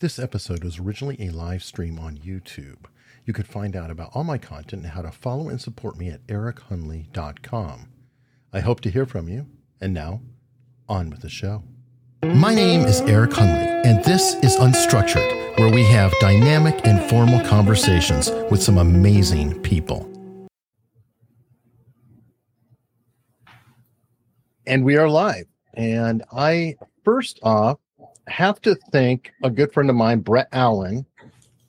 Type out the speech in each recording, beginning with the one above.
This episode was originally a live stream on YouTube. You could find out about all my content and how to follow and support me at erichunley.com. I hope to hear from you. And now, on with the show. My name is Eric Hunley, and this is Unstructured, where we have dynamic, informal conversations with some amazing people. And we are live. And I, first off, have to thank a good friend of mine, Brett Allen,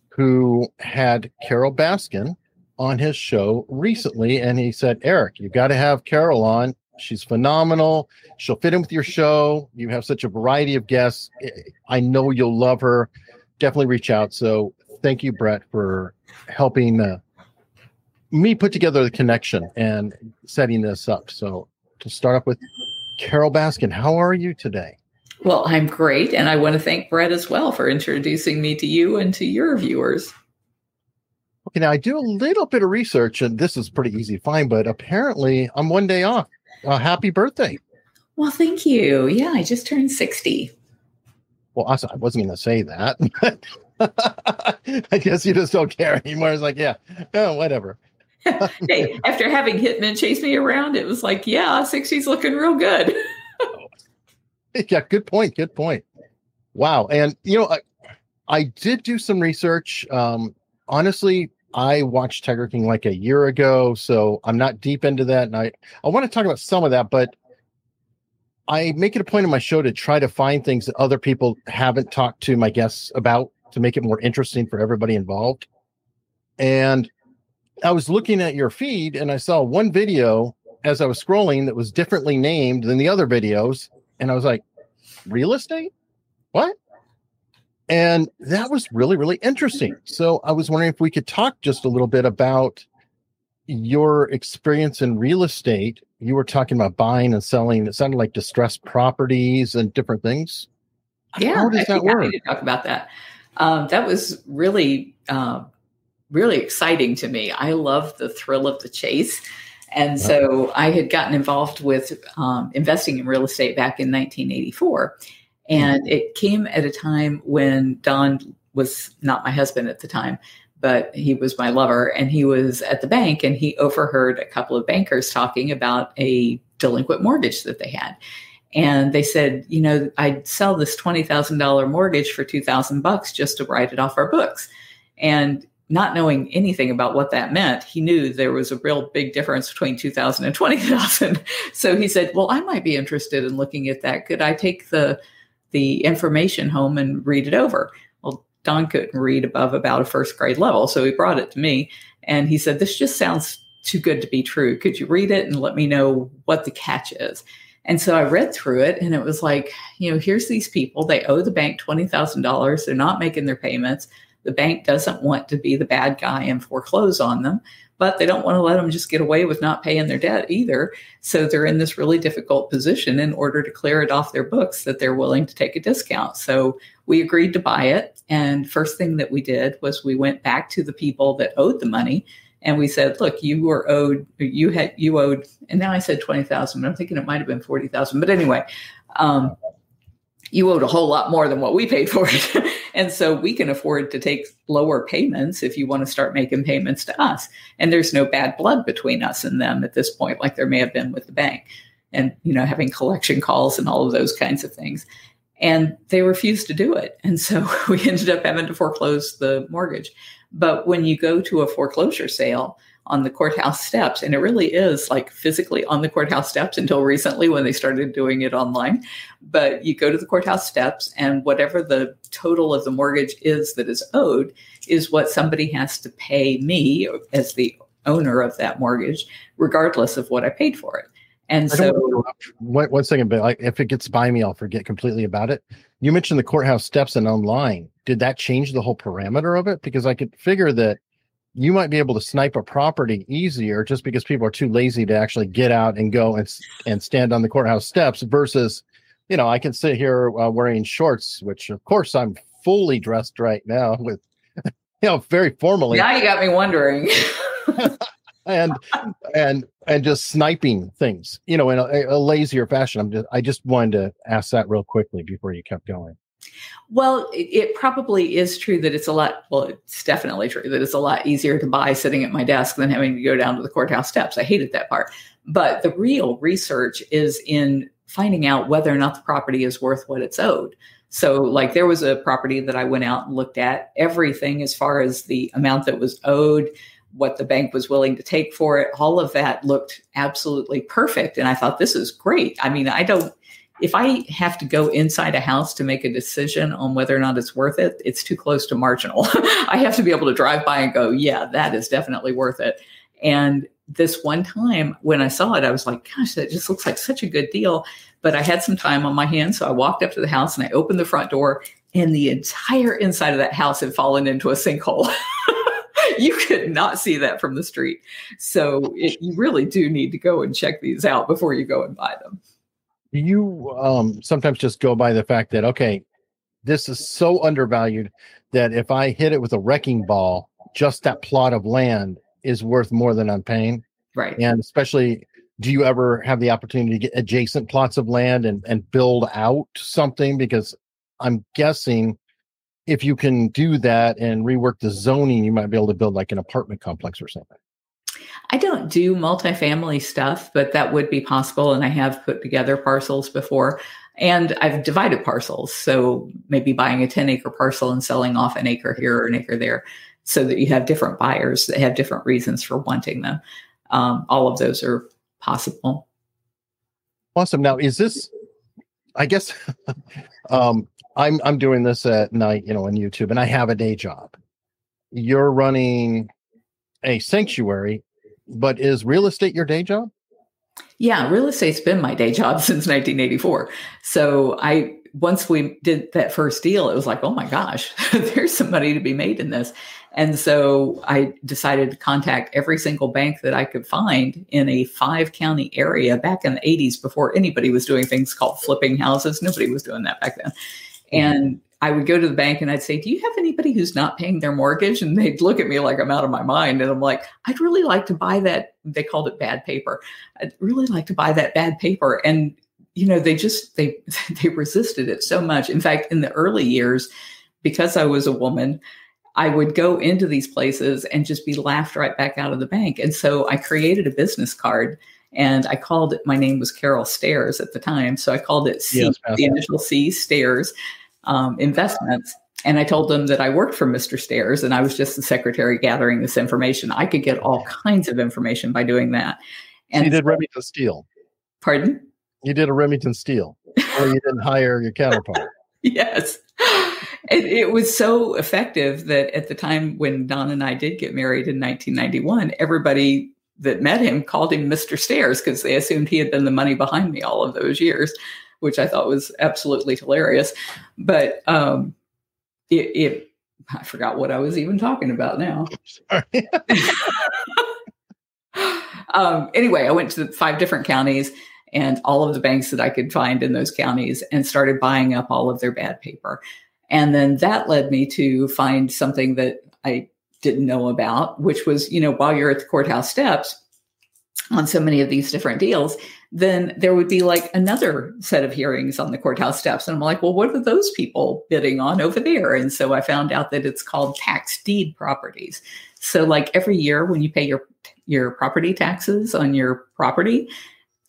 who had Carole Baskin on his show recently. And he said, Eric, you've got to have Carole on. She's phenomenal. She'll fit in with your show. You have such a variety of guests. I know you'll love her. Definitely reach out. So thank you, Brett, for helping uh, me put together the connection and setting this up. So to start off with, Carole Baskin, how are you today? Well, I'm great. And I want to thank Brett as well for introducing me to you and to your viewers. Okay, now I do a little bit of research, and this is pretty easy to find, but apparently I'm one day off. Uh, happy birthday. Well, thank you. Yeah, I just turned 60. Well, I wasn't going to say that. I guess you just don't care anymore. It's like, yeah, oh, whatever. hey, after having Hitman chase me around, it was like, yeah, 60's looking real good. yeah, good point. Good point. Wow. And, you know, I, I did do some research. Um, honestly, I watched Tiger King like a year ago, so I'm not deep into that. And I, I want to talk about some of that, but I make it a point in my show to try to find things that other people haven't talked to my guests about to make it more interesting for everybody involved. And I was looking at your feed and I saw one video as I was scrolling that was differently named than the other videos. And I was like, real estate? What? And that was really, really interesting. So I was wondering if we could talk just a little bit about your experience in real estate. You were talking about buying and selling. It sounded like distressed properties and different things. Yeah, how does that work? To talk about that. Um, that was really, uh, really exciting to me. I love the thrill of the chase. And so I had gotten involved with um, investing in real estate back in 1984. And it came at a time when Don was not my husband at the time, but he was my lover. And he was at the bank and he overheard a couple of bankers talking about a delinquent mortgage that they had. And they said, you know, I'd sell this $20,000 mortgage for 2000 bucks just to write it off our books. And not knowing anything about what that meant, he knew there was a real big difference between 2000 and 20,000. So he said, "Well, I might be interested in looking at that. Could I take the the information home and read it over?" Well, Don couldn't read above about a first grade level, so he brought it to me and he said, "This just sounds too good to be true. Could you read it and let me know what the catch is?" And so I read through it and it was like, you know, here's these people, they owe the bank $20,000, they're not making their payments the bank doesn't want to be the bad guy and foreclose on them, but they don't want to let them just get away with not paying their debt either. So they're in this really difficult position in order to clear it off their books that they're willing to take a discount. So we agreed to buy it. And first thing that we did was we went back to the people that owed the money and we said, look, you were owed, you had, you owed, and now I said 20,000, but I'm thinking it might have been 40,000. But anyway, um, you owed a whole lot more than what we paid for it. and so we can afford to take lower payments if you want to start making payments to us. And there's no bad blood between us and them at this point, like there may have been with the bank and, you know, having collection calls and all of those kinds of things. And they refused to do it. And so we ended up having to foreclose the mortgage. But when you go to a foreclosure sale, on the courthouse steps. And it really is like physically on the courthouse steps until recently when they started doing it online. But you go to the courthouse steps, and whatever the total of the mortgage is that is owed is what somebody has to pay me as the owner of that mortgage, regardless of what I paid for it. And so, one, one second, but like if it gets by me, I'll forget completely about it. You mentioned the courthouse steps and online. Did that change the whole parameter of it? Because I could figure that you might be able to snipe a property easier just because people are too lazy to actually get out and go and and stand on the courthouse steps versus you know i can sit here uh, wearing shorts which of course i'm fully dressed right now with you know very formally. Now you got me wondering. And and and just sniping things you know in a, a lazier fashion. I'm just i just wanted to ask that real quickly before you kept going Well, it, probably is true that it's a lot, well, it's definitely true that it's a lot easier to buy sitting at my desk than having to go down to the courthouse steps. I hated that part. But the real research is in finding out whether or not the property is worth what it's owed. So, like, there was a property that I went out and looked at everything as far as the amount that was owed, what the bank was willing to take for it. All of that looked absolutely perfect. And I thought, this is great. I mean, I don't, if I have to go inside a house to make a decision on whether or not it's worth it, it's too close to marginal. I have to be able to drive by and go, yeah, that is definitely worth it. And this one time when I saw it, I was like, gosh, that just looks like such a good deal. But I had some time on my hands. So I walked up to the house and I opened the front door, and the entire inside of that house had fallen into a sinkhole. you could not see that from the street. So it, you really do need to go and check these out before you go and buy them. You um, sometimes just go by the fact that, okay, this is so undervalued that if I hit it with a wrecking ball, just that plot of land is worth more than I'm paying. Right. And especially, do you ever have the opportunity to get adjacent plots of land and, and build out something? Because I'm guessing if you can do that and rework the zoning, you might be able to build like an apartment complex or something. I don't do multifamily stuff, but that would be possible. And I have put together parcels before. And I've divided parcels. So maybe buying a 10 acre parcel and selling off an acre here or an acre there so that you have different buyers that have different reasons for wanting them. Um, all of those are possible. Awesome. Now, is this? I guess um, I'm I'm doing this at night, you know, on YouTube, and I have a day job. You're running a sanctuary, but is real estate your day job? Yeah, real estate's been my day job since 1984. So I once we did that first deal, it was like, oh my gosh, there's some money to be made in this. And so I decided to contact every single bank that I could find in a five county area back in the 80s before anybody was doing things called flipping houses. Nobody was doing that back then. Mm-hmm. And I would go to the bank and I'd say, Do you have anybody who's not paying their mortgage? And they'd look at me like I'm out of my mind. And I'm like, I'd really like to buy that. They called it bad paper. I'd really like to buy that bad paper. And, you know, they just, they, they resisted it so much. In fact, in the early years, because I was a woman, I would go into these places and just be laughed right back out of the bank. And so I created a business card and I called it, my name was Carole Stairs at the time. So I called it C, yes, the initial C, Stairs um, Investments. And I told them that I worked for Mr. Stairs and I was just the secretary gathering this information. I could get all kinds of information by doing that. And you did Remington Steele. Pardon? You did a Remington Steele, or you didn't hire your counterpart. yes it, it, was so effective that at the time when Don and I did get married in 1991, everybody that met him called him Mr. Stairs because they assumed he had been the money behind me all of those years, which I thought was absolutely hilarious. But um, it, it I forgot what I was even talking about now. um, anyway, I went to five different counties and all of the banks that I could find in those counties and started buying up all of their bad paper. And then that led me to find something that I didn't know about, which was, you know, while you're at the courthouse steps on so many of these different deals, then there would be like another set of hearings on the courthouse steps. And I'm like, well, what are those people bidding on over there? And so I found out that it's called tax deed properties. So like every year when you pay your your property taxes on your property,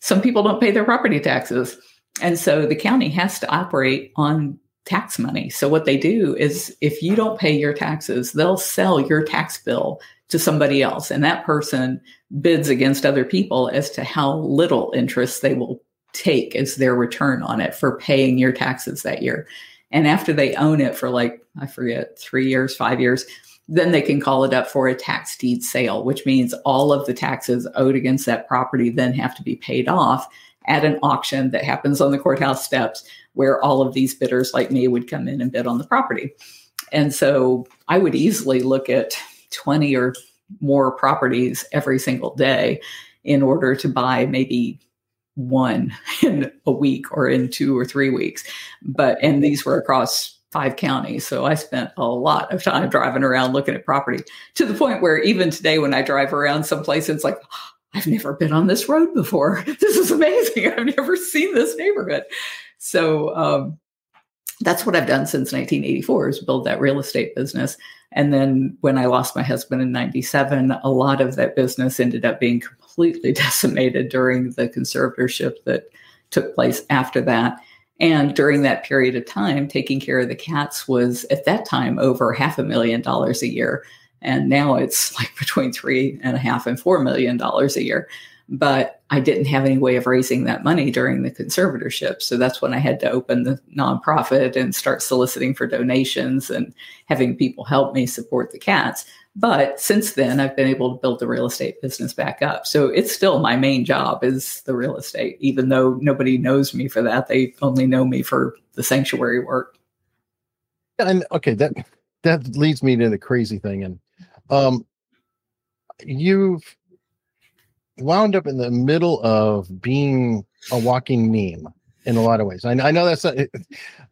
some people don't pay their property taxes. And so the county has to operate on tax money. So what they do is if you don't pay your taxes, they'll sell your tax bill to somebody else and that person bids against other people as to how little interest they will take as their return on it for paying your taxes that year. And after they own it for like I forget 3 years, 5 years, then they can call it up for a tax deed sale, which means all of the taxes owed against that property then have to be paid off at an auction that happens on the courthouse steps where all of these bidders like me would come in and bid on the property. And so I would easily look at 20 or more properties every single day in order to buy maybe one in a week or in two or three weeks. But, and these were across five counties. So I spent a lot of time driving around looking at property to the point where even today, when I drive around someplace, it's like, I've never been on this road before. This is amazing. I've never seen this neighborhood. So, um, that's what I've done since 1984 is build that real estate business. And then when I lost my husband in 97, a lot of that business ended up being completely decimated during the conservatorship that took place after that. And during that period of time, taking care of the cats was at that time over half a million dollars a year. And now it's like between three and a half and four million dollars a year but I didn't have any way of raising that money during the conservatorship. So that's when I had to open the nonprofit and start soliciting for donations and having people help me support the cats. But since then, I've been able to build the real estate business back up. So it's still my main job is the real estate, even though nobody knows me for that. They only know me for the sanctuary work. And okay, that that leads me to the crazy thing. And um, you've wound up in the middle of being a walking meme in a lot of ways. I, I know that's it,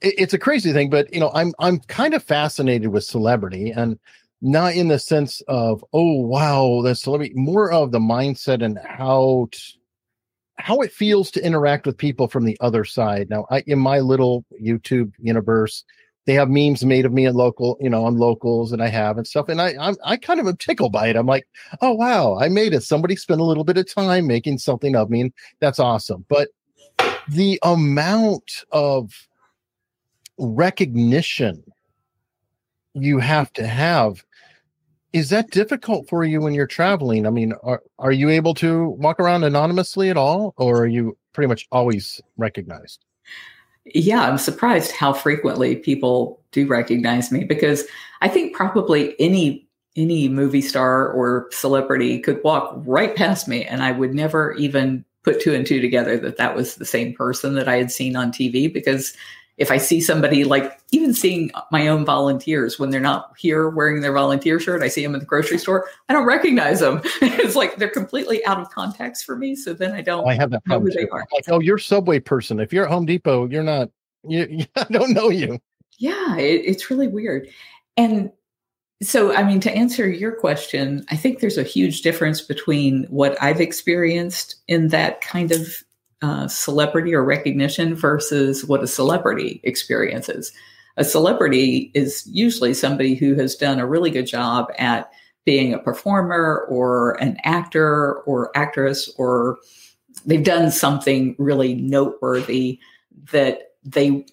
it's a crazy thing, but you know, I'm I'm kind of fascinated with celebrity and not in the sense of oh wow, the celebrity, more of the mindset and how to, how it feels to interact with people from the other side. Now, I in my little YouTube universe, they have memes made of me and local, you know, on locals and I have and stuff. And I, I'm, I kind of am tickled by it. I'm like, oh, wow, I made it. Somebody spent a little bit of time making something of me. And that's awesome. But the amount of recognition you have to have is that difficult for you when you're traveling i mean are, are you able to walk around anonymously at all or are you pretty much always recognized yeah, I'm surprised how frequently people do recognize me because I think probably any any movie star or celebrity could walk right past me and I would never even put two and two together that that was the same person that I had seen on TV because if I see somebody like even seeing my own volunteers when they're not here wearing their volunteer shirt, I see them at the grocery store. I don't recognize them. it's like they're completely out of context for me. So then I don't. I have that problem. Too. Like, oh, you're Subway person. If you're at Home Depot, you're not. You I don't know you. Yeah, it, it's really weird. And so, I mean, to answer your question, I think there's a huge difference between what I've experienced in that kind of uh, celebrity or recognition versus what a celebrity experiences. A celebrity is usually somebody who has done a really good job at being a performer or an actor or actress, or they've done something really noteworthy that they,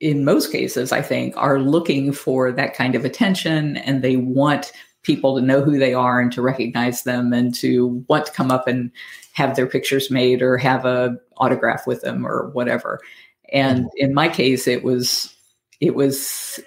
in most cases, I think, are looking for that kind of attention and they want people to know who they are and to recognize them and to want to come up and have their pictures made or have a autograph with them or whatever. And in my case, it was it was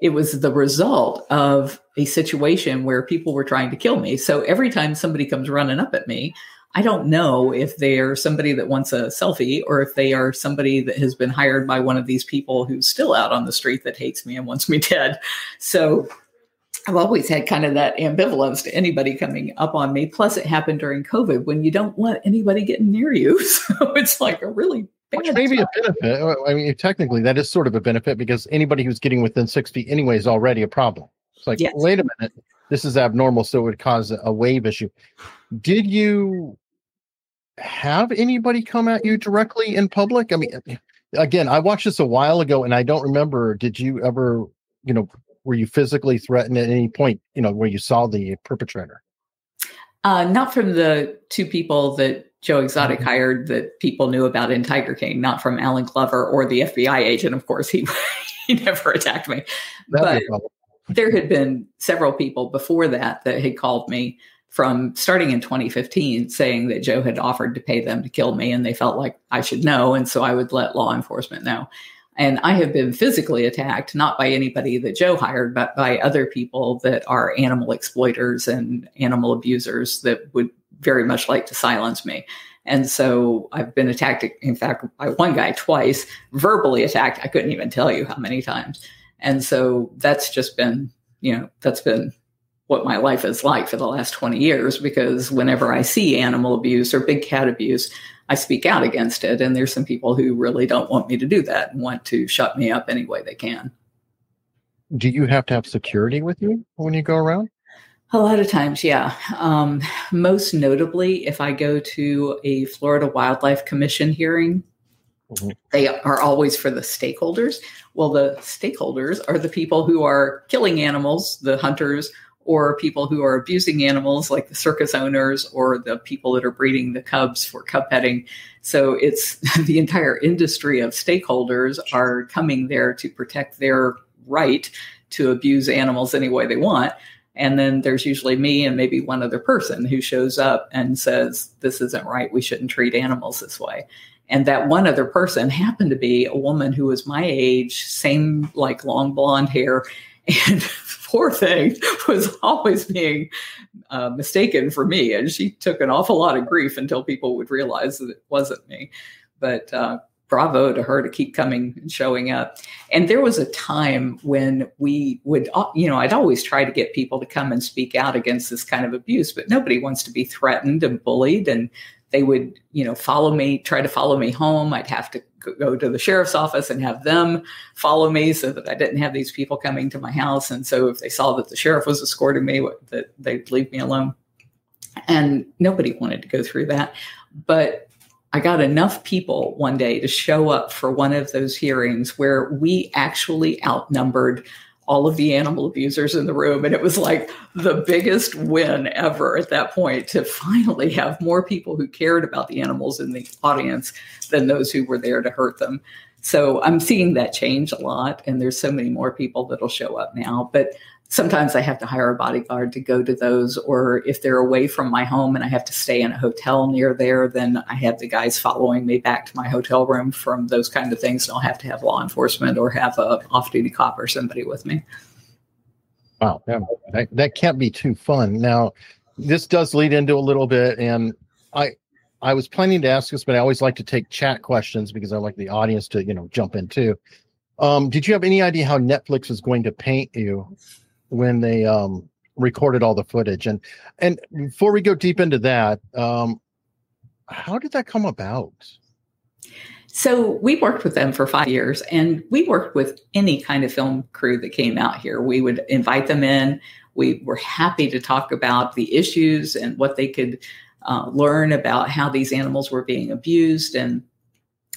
it was the result of a situation where people were trying to kill me. So every time somebody comes running up at me, I don't know if they're somebody that wants a selfie or if they are somebody that has been hired by one of these people who's still out on the street that hates me and wants me dead. So I've always had kind of that ambivalence to anybody coming up on me. Plus, it happened during COVID when you don't want anybody getting near you. So it's like a really Which may be a benefit. I mean, technically, that is sort of a benefit because anybody who's getting within six feet anyway is already a problem. It's like, yes. wait a minute, this is abnormal, so it would cause a wave issue. Did you have anybody come at you directly in public? I mean, again, I watched this a while ago and I don't remember. Did you ever, you know, were you physically threatened at any point you know where you saw the perpetrator? Uh, not from the two people that joe exotic mm-hmm. hired that people knew about in tiger king not from Allen glover or the fbi agent of course he he never attacked me. That'd but there had been several people before that that had called me from starting in 2015 saying that joe had offered to pay them to kill me and they felt like i should know and so i would let law enforcement know and I have been physically attacked, not by anybody that Joe hired, but by other people that are animal exploiters and animal abusers that would very much like to silence me. And so I've been attacked, in fact, by one guy twice, verbally attacked. I couldn't even tell you how many times. And so that's just been, you know, that's been what my life is like for the last 20 years because whenever I see animal abuse or big cat abuse, I speak out against it. And there's some people who really don't want me to do that and want to shut me up any way they can. Do you have to have security with you when you go around? A lot of times, yeah. Um, most notably, if I go to a Florida Wildlife Commission hearing, Mm-hmm. They are always for the stakeholders. Well, the stakeholders are the people who are killing animals, the hunters, or people who are abusing animals, like the circus owners or the people that are breeding the cubs for cub petting. So it's the entire industry of stakeholders are coming there to protect their right to abuse animals any way they want. And then there's usually me and maybe one other person who shows up and says, This isn't right. We shouldn't treat animals this way. And that one other person happened to be a woman who was my age, same like long blonde hair. And poor thing was always being uh, mistaken for me. And she took an awful lot of grief until people would realize that it wasn't me. But uh, bravo to her to keep coming and showing up. And there was a time when we would, uh, you know, I'd always try to get people to come and speak out against this kind of abuse, but nobody wants to be threatened and bullied. And they would, you know, follow me, try to follow me home. I'd have to go to the sheriff's office and have them follow me so that I didn't have these people coming to my house. And so if they saw that the sheriff was escorting me, that they'd leave me alone. And nobody wanted to go through that. But I got enough people one day to show up for one of those hearings where we actually outnumbered all of the animal abusers in the room. And it was like the biggest win ever at that point to finally have more people who cared about the animals in the audience than those who were there to hurt them. So I'm seeing that change a lot. And there's so many more people that'll show up now. But sometimes I have to hire a bodyguard to go to those, or if they're away from my home and I have to stay in a hotel near there, then I have the guys following me back to my hotel room from those kind of things. And I'll have to have law enforcement or have a off-duty cop or somebody with me. Wow, that, that can't be too fun. Now, this does lead into a little bit, and I I was planning to ask this, but I always like to take chat questions because I like the audience to you know jump in too. Um, did you have any idea how Netflix was going to paint you when they um, recorded all the footage. And and before we go deep into that, um, how did that come about? So we worked with them for five years, and we worked with any kind of film crew that came out here. We would invite them in. We were happy to talk about the issues and what they could uh, learn about how these animals were being abused and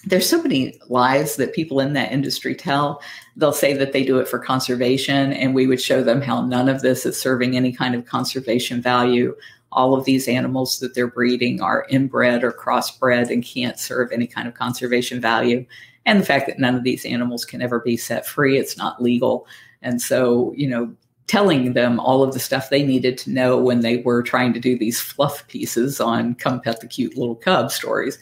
there's so many lies that people in that industry tell. They'll say that they do it for conservation, and we would show them how none of this is serving any kind of conservation value. All of these animals that they're breeding are inbred or crossbred and can't serve any kind of conservation value. And the fact that none of these animals can ever be set free, it's not legal. And so, you know, telling them all of the stuff they needed to know when they were trying to do these fluff pieces on come pet the cute little cub stories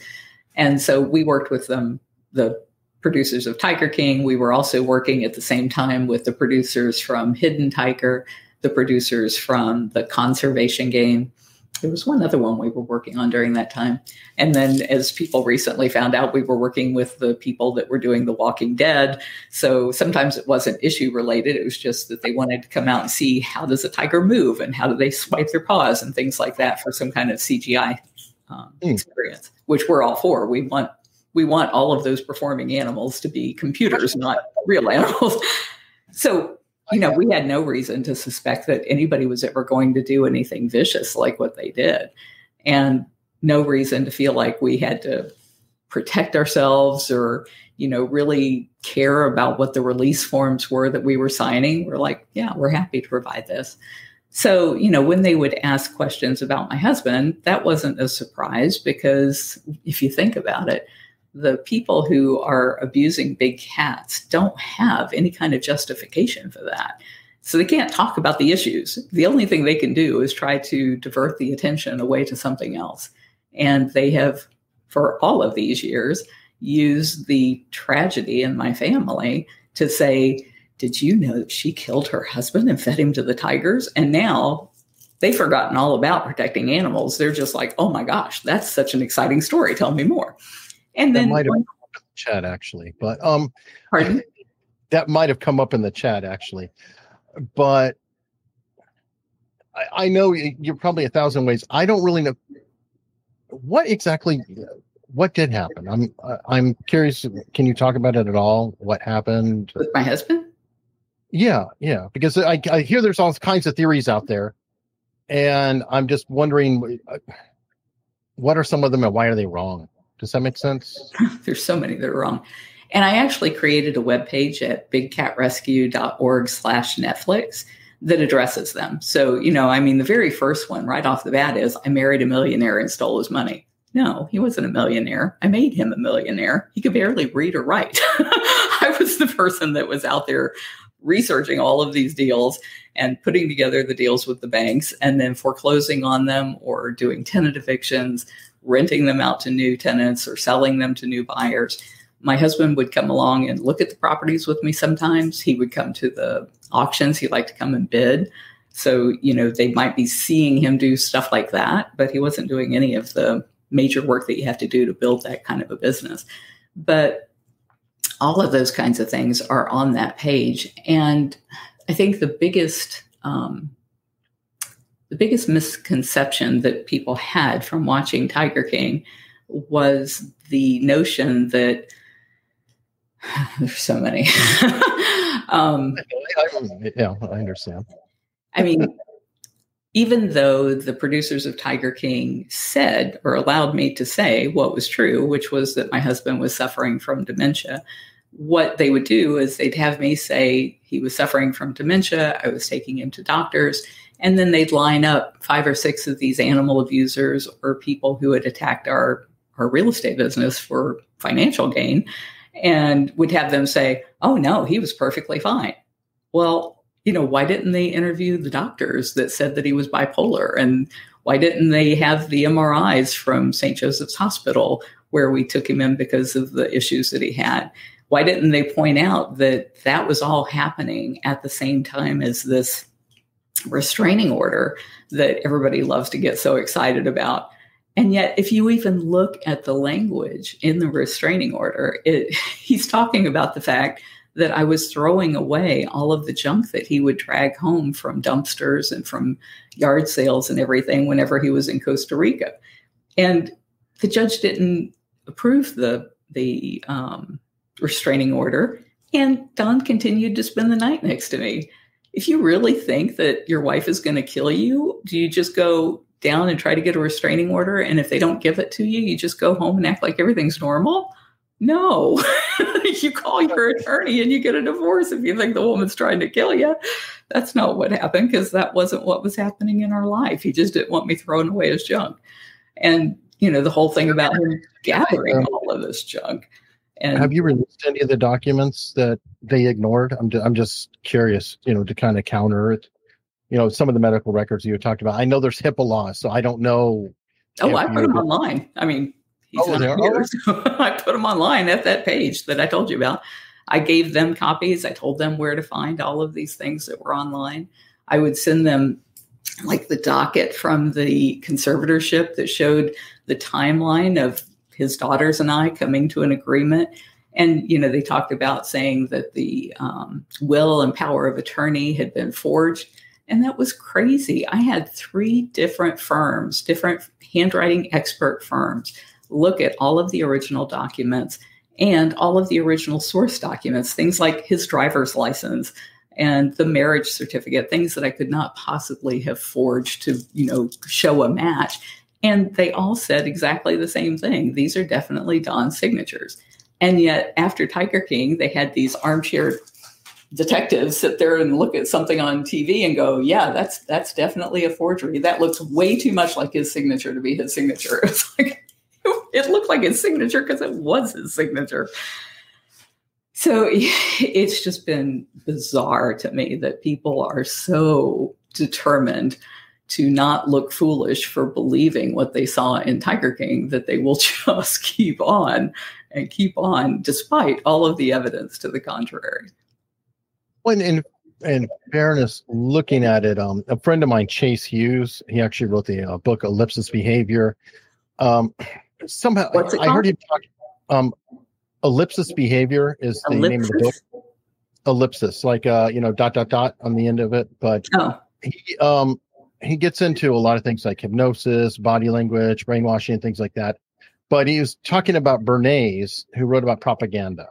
and so we worked with them, the producers of Tiger King. We were also working at the same time with the producers from Hidden Tiger, the producers from the Conservation Game. There was one other one we were working on during that time. And then, as people recently found out, we were working with the people that were doing The Walking Dead. So sometimes it wasn't issue related. It was just that they wanted to come out and see how does a tiger move and how do they swipe their paws and things like that for some kind of CGI um, mm. experience, which we're all for. We want we want all of those performing animals to be computers, not real animals. so you know, we had no reason to suspect that anybody was ever going to do anything vicious like what they did, and no reason to feel like we had to protect ourselves or you know really care about what the release forms were that we were signing we're like yeah we're happy to provide this so, you know, when they would ask questions about my husband, that wasn't a surprise because if you think about it, the people who are abusing big cats don't have any kind of justification for that. So they can't talk about the issues. The only thing they can do is try to divert the attention away to something else. And they have, for all of these years, used the tragedy in my family to say, did you know that she killed her husband and fed him to the tigers? And now they've forgotten all about protecting animals. They're just like, oh my gosh, that's such an exciting story. Tell me more. And that then might have in the chat actually, but um, pardon? That might have come up in the chat actually, but I, I know you're probably a thousand ways. I don't really know what exactly what did happen. I'm I'm curious. Can you talk about it at all? What happened with my husband? Yeah, yeah, because I, I hear there's all kinds of theories out there, and I'm just wondering uh, what are some of them and why are they wrong? Does that make sense? There's so many that are wrong. And I actually created a web page at bigcatrescue.org slash Netflix that addresses them. So, you know, I mean, the very first one right off the bat is I married a millionaire and stole his money. No, he wasn't a millionaire. I made him a millionaire. He could barely read or write. I was the person that was out there researching all of these deals and putting together the deals with the banks and then foreclosing on them or doing tenant evictions, renting them out to new tenants or selling them to new buyers. My husband would come along and look at the properties with me sometimes. He would come to the auctions. He liked to come and bid. So, you know, they might be seeing him do stuff like that, but he wasn't doing any of the major work that you have to do to build that kind of a business. But all of those kinds of things are on that page. And I think the biggest um, the biggest misconception that people had from watching Tiger King was the notion that there's so many. um, yeah, I understand. I mean, even though the producers of Tiger King said or allowed me to say what was true, which was that my husband was suffering from dementia, what they would do is they'd have me say he was suffering from dementia, I was taking him to doctors, and then they'd line up five or six of these animal abusers or people who had attacked our, our real estate business for financial gain and would have them say, Oh, no, he was perfectly fine. Well, you know, why didn't they interview the doctors that said that he was bipolar? And why didn't they have the MRIs from St. Joseph's Hospital where we took him in because of the issues that he had? Why didn't they point out that that was all happening at the same time as this restraining order that everybody loves to get so excited about? And yet, if you even look at the language in the restraining order, it, he's talking about the fact that I was throwing away all of the junk that he would drag home from dumpsters and from yard sales and everything whenever he was in Costa Rica. And the judge didn't approve the the um, restraining order, and Don continued to spend the night next to me. If you really think that your wife is going to kill you, do you just go down and try to get a restraining order? And if they don't give it to you, you just go home and act like everything's normal? No, you call your attorney and you get a divorce if you think the woman's trying to kill you. That's not what happened because that wasn't what was happening in our life. He just didn't want me throwing away his junk. And, you know, the whole thing about him gathering all of this junk. And have you released any of the documents that they ignored? I'm, I'm just curious, you know, to kind of counter it. You know, some of the medical records you talked about. I know there's HIPAA laws, so I don't know. Oh, I put them online. I mean, Oh. I put them online at that page that I told you about. I gave them copies. I told them where to find all of these things that were online. I would send them like the docket from the conservatorship that showed the timeline of his daughters and I coming to an agreement. And, you know, they talked about saying that the um, will and power of attorney had been forged. And that was crazy. I had three different firms, different handwriting expert firms look at all of the original documents and all of the original source documents, things like his driver's license and the marriage certificate, things that I could not possibly have forged to, you know, show a match. And they all said exactly the same thing. These are definitely Don's signatures. And yet, after Tiger King, they had these armchair detectives sit there and look at something on TV and go, "Yeah, that's that's definitely a forgery. That looks way too much like his signature to be his signature." It's like, it looked like his signature because it was his signature. So it's just been bizarre to me that people are so determined to not look foolish for believing what they saw in Tiger King that they will just keep on and keep on despite all of the evidence to the contrary. When in in fairness, looking at it, um, a friend of mine, Chase Hughes, he actually wrote the uh, book Ellipsis Behavior. Um, somehow I called? heard him talk. Um, ellipsis behavior is the ellipsis? name of the book. Ellipsis, like uh, you know, dot dot dot on the end of it. But oh. he um he gets into a lot of things like hypnosis, body language, brainwashing, and things like that. But he was talking about Bernays, who wrote about propaganda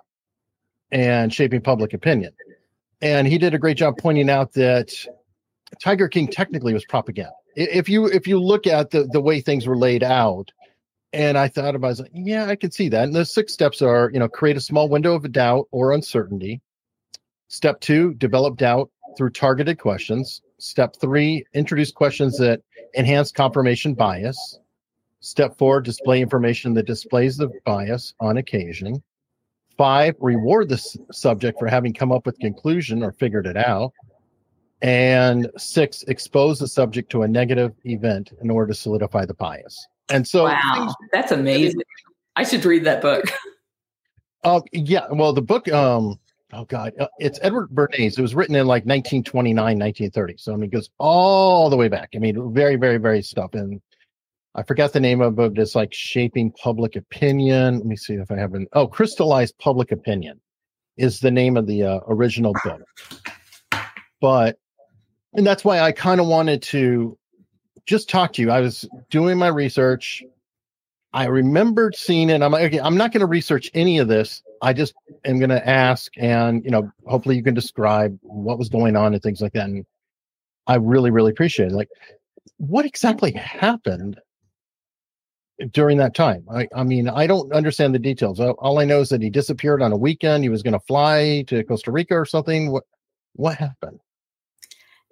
and shaping public opinion. And he did a great job pointing out that Tiger King technically was propaganda. If you if you look at the the way things were laid out, and I thought about, it, like, yeah, I can see that. And the six steps are, you know, create a small window of doubt or uncertainty. Step two, develop doubt through targeted questions. Step three, introduce questions that enhance confirmation bias. Step four, display information that displays the bias on occasion. Five, reward the s- subject for having come up with conclusion or figured it out. And six, expose the subject to a negative event in order to solidify the bias. And so, wow, things, that's amazing. I should read that book. Oh uh, yeah, well, the book, um, oh god, uh, it's Edward Bernays. It was written in like 1929, 1930. So I mean, it goes all the way back. I mean, very, very, very stuff. And I forgot the name of it, but it's like shaping public opinion. Let me see if I have an oh, crystallized public opinion is the name of the uh, original book. But and that's why I kind of wanted to just talk to you. I was doing my research. I remembered seeing it. I'm like, okay, I'm not going to research any of this. I just am going to ask, and you know, hopefully you can describe what was going on and things like that. And I really, really appreciate it. Like, what exactly happened during that time? I, I mean, I don't understand the details. All I know is that he disappeared on a weekend. He was going to fly to Costa Rica or something. What, what happened?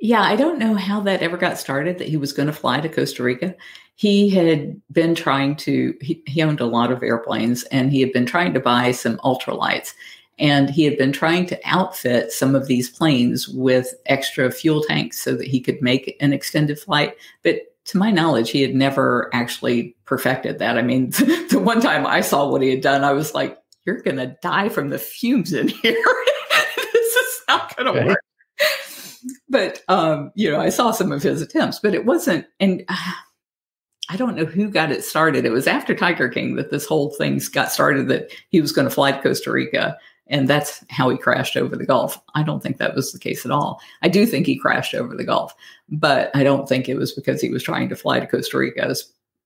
Yeah, I don't know how that ever got started that he was going to fly to Costa Rica. He had been trying to, he, he owned a lot of airplanes and he had been trying to buy some ultralights. And he had been trying to outfit some of these planes with extra fuel tanks so that he could make an extended flight. But to my knowledge, he had never actually perfected that. I mean, the one time I saw what he had done, I was like, you're going to die from the fumes in here. this is not going to okay. work but um, you know, I saw some of his attempts, but it wasn't. And uh, I don't know who got it started. It was after Tiger King that this whole thing got started. That he was going to fly to Costa Rica, and that's how he crashed over the Gulf. I don't think that was the case at all. I do think he crashed over the Gulf, but I don't think it was because he was trying to fly to Costa Rica.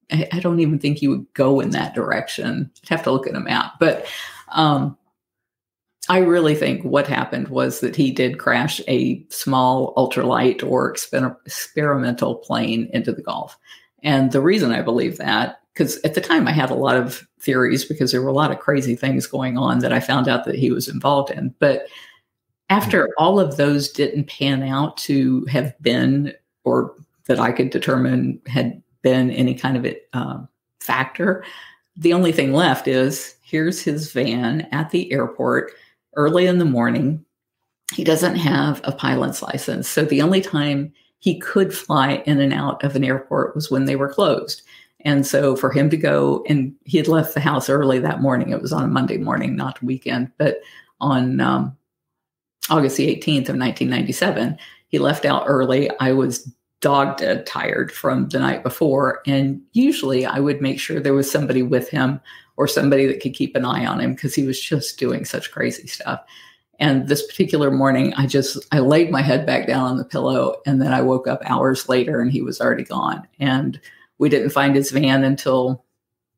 I, I don't even think he would go in that direction. I'd have to look at a map, but. Um, I really think what happened was that he did crash a small ultralight or exper- experimental plane into the Gulf. And the reason I believe that, because at the time I had a lot of theories because there were a lot of crazy things going on that I found out that he was involved in. But after all of those didn't pan out to have been, or that I could determine had been any kind of it, uh, factor, the only thing left is here's his van at the airport early in the morning. He doesn't have a pilot's license. So the only time he could fly in and out of an airport was when they were closed. And so for him to go, and he had left the house early that morning. It was on a Monday morning, not weekend, but on um, August the 18th of 1997, he left out early. I was dog dead tired from the night before. And usually I would make sure there was somebody with him or somebody that could keep an eye on him because he was just doing such crazy stuff. And this particular morning, I just I laid my head back down on the pillow, and then I woke up hours later, and he was already gone. And we didn't find his van until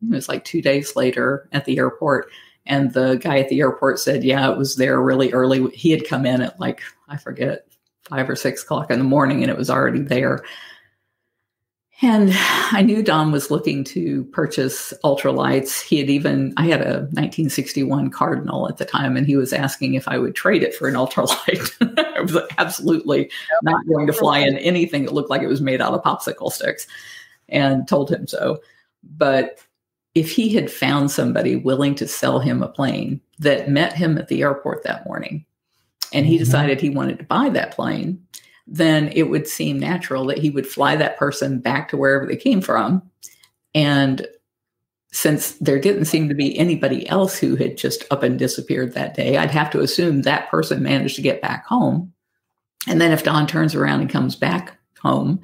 it was like two days later at the airport. And the guy at the airport said, "Yeah, it was there really early. He had come in at like I forget five or six o'clock in the morning, and it was already there." And I knew Don was looking to purchase ultralights. He had even, I had a 1961 Cardinal at the time, and he was asking if I would trade it for an ultralight. I was absolutely not going to fly in anything that looked like it was made out of popsicle sticks and told him so. But if he had found somebody willing to sell him a plane that met him at the airport that morning, and he mm-hmm. decided he wanted to buy that plane, then it would seem natural that he would fly that person back to wherever they came from. And since there didn't seem to be anybody else who had just up and disappeared that day, I'd have to assume that person managed to get back home. And then if Don turns around and comes back home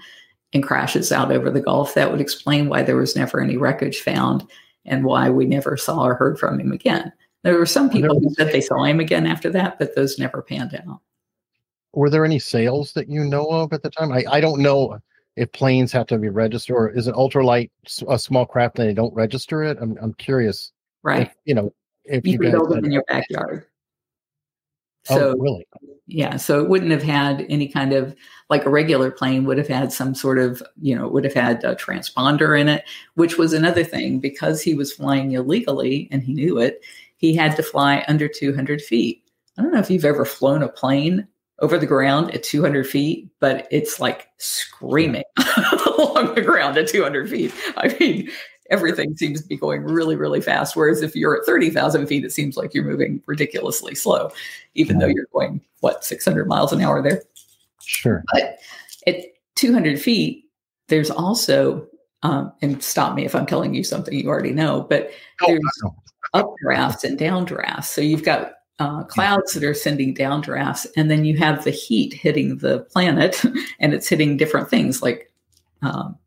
and crashes out over the Gulf, that would explain why there was never any wreckage found and why we never saw or heard from him again. There were some people who said they saw him again after that, but those never panned out were there any sales that you know of at the time? I, I don't know if planes have to be registered or is an ultralight a small craft and they don't register it? I'm, I'm curious. Right. If, you know, if you, you build them in your backyard. Oh, so, oh, really? Yeah. So it wouldn't have had any kind of like a regular plane would have had some sort of, you know, would have had a transponder in it, which was another thing because he was flying illegally and he knew it. He had to fly under 200 feet. I don't know if you've ever flown a plane over the ground at 200 feet, but it's like screaming along the ground at 200 feet. I mean, everything seems to be going really, really fast. Whereas if you're at 30,000 feet, it seems like you're moving ridiculously slow, even though you're going, what, 600 miles an hour there? Sure. But at 200 feet, there's also, um, and stop me if I'm telling you something you already know, but oh, there's updrafts and downdrafts. So you've got uh, clouds that are sending downdrafts, and then you have the heat hitting the planet, and it's hitting different things like um,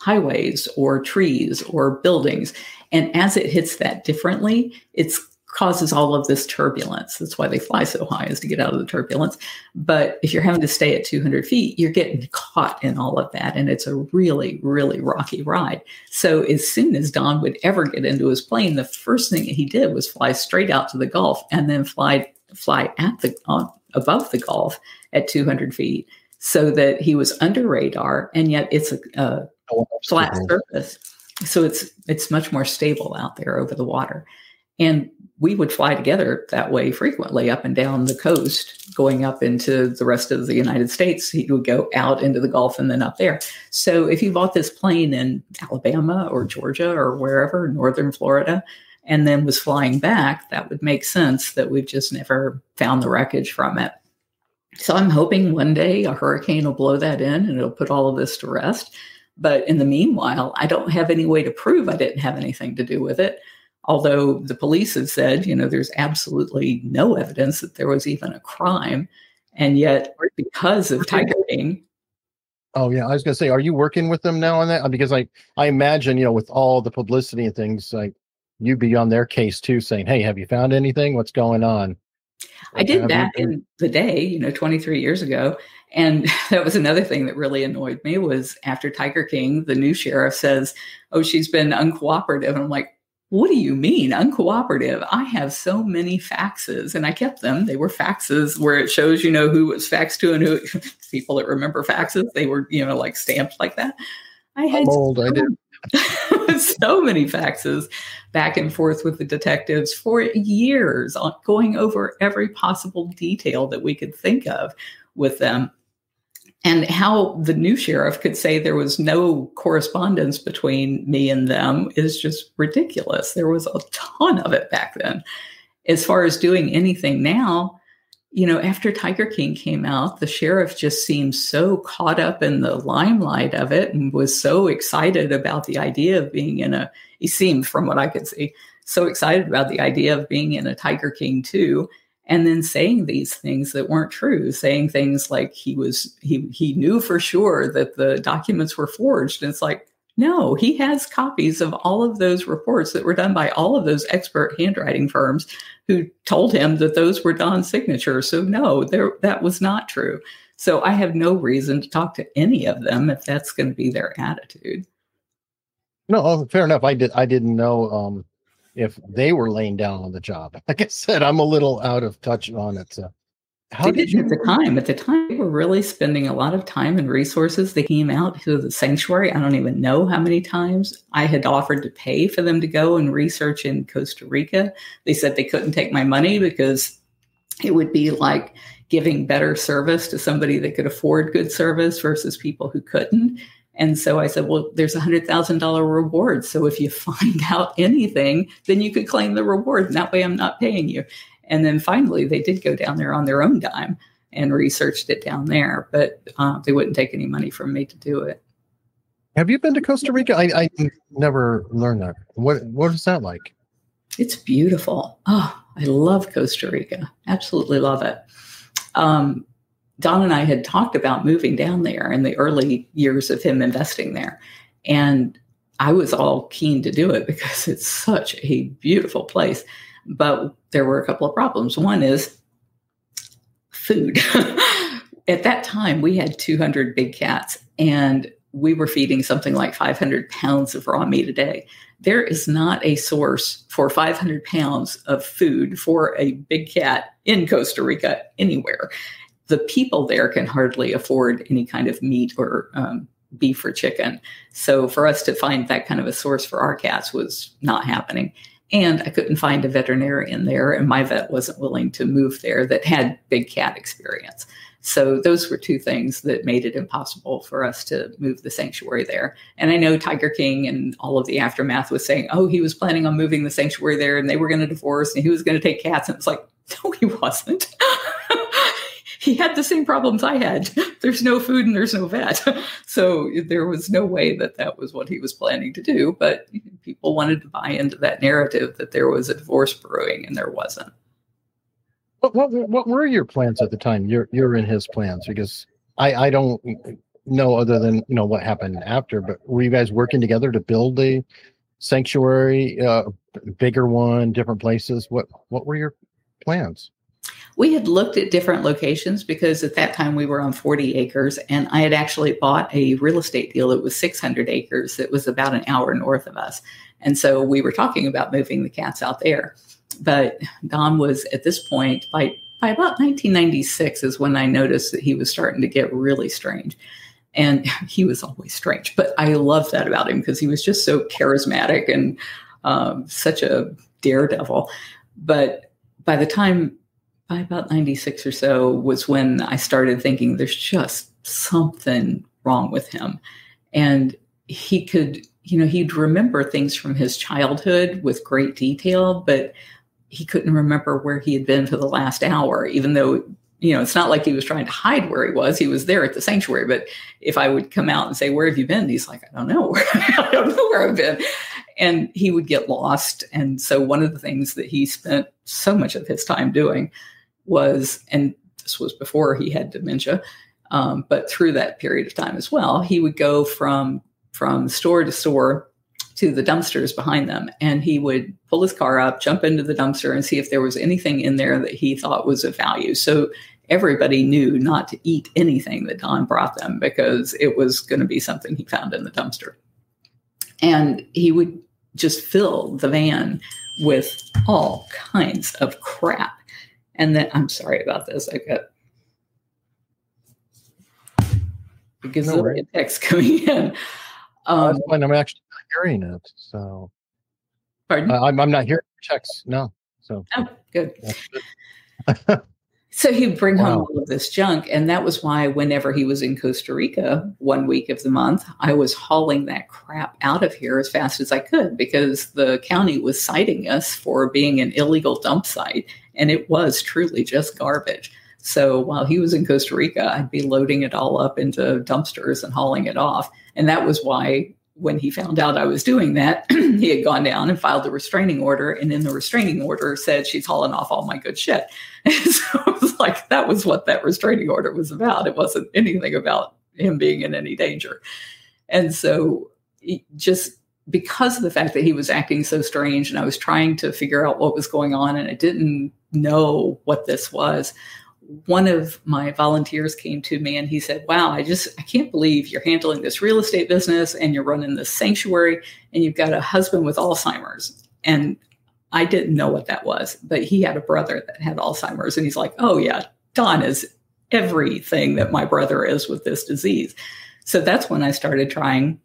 highways or trees or buildings. And as it hits that differently, it's causes all of this turbulence. That's why they fly so high is to get out of the turbulence. But if you're having to stay at 200 feet, you're getting caught in all of that. And it's a really, really rocky ride. So as soon as Don would ever get into his plane, the first thing he did was fly straight out to the Gulf and then fly, fly at the, uh, above the Gulf at 200 feet so that he was under radar. And yet it's a, a flat surface. So it's, it's much more stable out there over the water. And we would fly together that way frequently up and down the coast, going up into the rest of the United States. He would go out into the Gulf and then up there. So if you bought this plane in Alabama or Georgia or wherever, northern Florida, and then was flying back, that would make sense that we've just never found the wreckage from it. So I'm hoping one day a hurricane will blow that in and it'll put all of this to rest. But in the meanwhile, I don't have any way to prove I didn't have anything to do with it although the police have said, you know, there's absolutely no evidence that there was even a crime. And yet, because of Tiger King. Oh yeah, I was gonna say, are you working with them now on that? Because I I imagine you know with all the publicity and things like you'd be on their case too, saying, "Hey, have you found anything? What's going on?" I did that in the day, you know, 23 years ago, and that was another thing that really annoyed me was after Tiger King, the new sheriff says, "Oh, she's been uncooperative," and I'm like, what do you mean uncooperative? I have so many faxes and I kept them. They were faxes where it shows, you know, who was faxed to and who people that remember faxes, they were, you know, like stamped like that. I had old, so, I did. so many faxes back and forth with the detectives for years on going over every possible detail that we could think of with them and how the new sheriff could say there was no correspondence between me and them is just ridiculous. There was a ton of it back then. As far as doing anything now, you know, after Tiger King came out, the sheriff just seemed so caught up in the limelight of it and was so excited about the idea of being in a, he seemed, from what I could see, so excited about the idea of being in a Tiger King 2 and then saying these things that weren't true saying things like he was he he knew for sure that the documents were forged. And it's like no he has copies of all of those reports that were done by all of those expert handwriting firms who told him that those were don's signatures. So no there that was not true. So i have no reason to talk to any of them if that's going to be their attitude. No oh, fair enough. I did i didn't know um if they were laying down on the job. Like I said, I'm a little out of touch on it. So how they did you at the time? At the time, they were really spending a lot of time and resources. They came out to the sanctuary. I don't even know how many times I had offered to pay for them to go and research in Costa Rica. They said they couldn't take my money because it would be like giving better service to somebody that could afford good service versus people who couldn't. And so I said, well, there's a hundred thousand dollar reward. So if you find out anything, then you could claim the reward. And that way I'm not paying you. And then finally they did go down there on their own dime and researched it down there, but uh, they wouldn't take any money from me to do it. Have you been to Costa Rica? I, I never learned that. What what is that like? It's beautiful. Oh, I love Costa Rica. Absolutely love it. Um, Don and I had talked about moving down there in the early years of him investing there. And I was all keen to do it because it's such a beautiful place. But there were a couple of problems. One is food. At that time, we had 200 big cats and we were feeding something like 500 pounds of raw meat a day. There is not a source for 500 pounds of food for a big cat in Costa Rica anywhere. The people there can hardly afford any kind of meat or um, beef or chicken. So for us to find that kind of a source for our cats was not happening. And I couldn't find a veterinarian there, and my vet wasn't willing to move there that had big cat experience. So those were two things that made it impossible for us to move the sanctuary there. And I know Tiger King and all of the aftermath was saying, oh, he was planning on moving the sanctuary there and they were going to divorce and he was going to take cats. And it's like, no, he wasn't. he had the same problems I had. There's no food and there's no vet. So there was no way that that was what he was planning to do. But people wanted to buy into that narrative that there was a divorce brewing and there wasn't. What, what, what were your plans at the time? You're, you're in his plans because I, I don't know other than, you know, what happened after, but were you guys working together to build a sanctuary, uh, bigger one, different places? What, what were your plans? We had looked at different locations because at that time we were on 40 acres, and I had actually bought a real estate deal that was 600 acres that was about an hour north of us. And so we were talking about moving the cats out there. But Don was at this point, by, by about 1996, is when I noticed that he was starting to get really strange. And he was always strange, but I loved that about him because he was just so charismatic and um, such a daredevil. But by the time by about 96 or so was when I started thinking there's just something wrong with him. And he could, you know, he'd remember things from his childhood with great detail, but he couldn't remember where he had been for the last hour, even though, you know, it's not like he was trying to hide where he was. He was there at the sanctuary. But if I would come out and say, Where have you been? He's like, I don't know. I don't know where I've been. And he would get lost. And so one of the things that he spent so much of his time doing was, and this was before he had dementia, um, but through that period of time as well, he would go from from store to store to the dumpsters behind them, and he would pull his car up, jump into the dumpster, and see if there was anything in there that he thought was of value. So everybody knew not to eat anything that Don brought them because it was going to be something he found in the dumpster. And he would just fill the van with all kinds of crap and then I'm sorry about this. I got a gazillion no texts coming in. Um, I'm actually not hearing it. So, pardon? Uh, I'm, I'm not hearing texts. No. So, oh, good. So he'd bring wow. home all of this junk. And that was why, whenever he was in Costa Rica one week of the month, I was hauling that crap out of here as fast as I could because the county was citing us for being an illegal dump site. And it was truly just garbage. So while he was in Costa Rica, I'd be loading it all up into dumpsters and hauling it off. And that was why when he found out I was doing that, he had gone down and filed a restraining order. And in the restraining order said she's hauling off all my good shit. So like that was what that restraining order was about. It wasn't anything about him being in any danger. And so just because of the fact that he was acting so strange and I was trying to figure out what was going on and I didn't know what this was, one of my volunteers came to me and he said, Wow, I just, I can't believe you're handling this real estate business and you're running this sanctuary and you've got a husband with Alzheimer's. And I didn't know what that was, but he had a brother that had Alzheimer's. And he's like, Oh, yeah, Don is everything that my brother is with this disease. So that's when I started trying.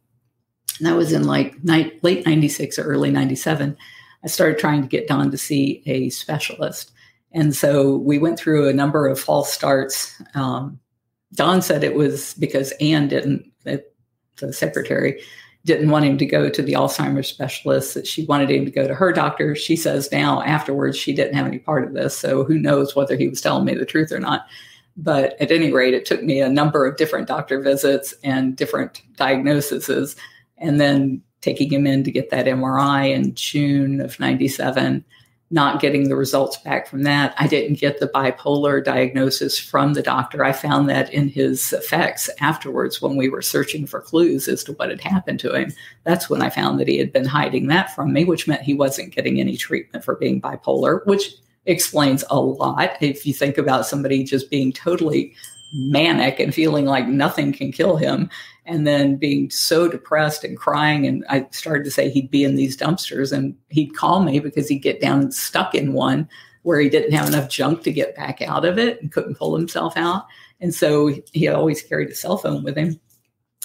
And that was in like night, late 96 or early 97. I started trying to get Don to see a specialist. And so we went through a number of false starts. Um, Don said it was because Anne didn't, the secretary, didn't want him to go to the Alzheimer's specialist, that she wanted him to go to her doctor. She says now afterwards she didn't have any part of this. So who knows whether he was telling me the truth or not. But at any rate, it took me a number of different doctor visits and different diagnoses. And then taking him in to get that MRI in June of 97 not getting the results back from that. I didn't get the bipolar diagnosis from the doctor. I found that in his effects afterwards when we were searching for clues as to what had happened to him. That's when I found that he had been hiding that from me, which meant he wasn't getting any treatment for being bipolar, which explains a lot. If you think about somebody just being totally manic and feeling like nothing can kill him and then being so depressed and crying and i started to say he'd be in these dumpsters and he'd call me because he'd get down stuck in one where he didn't have enough junk to get back out of it and couldn't pull himself out. And so he always carried a cell phone with him.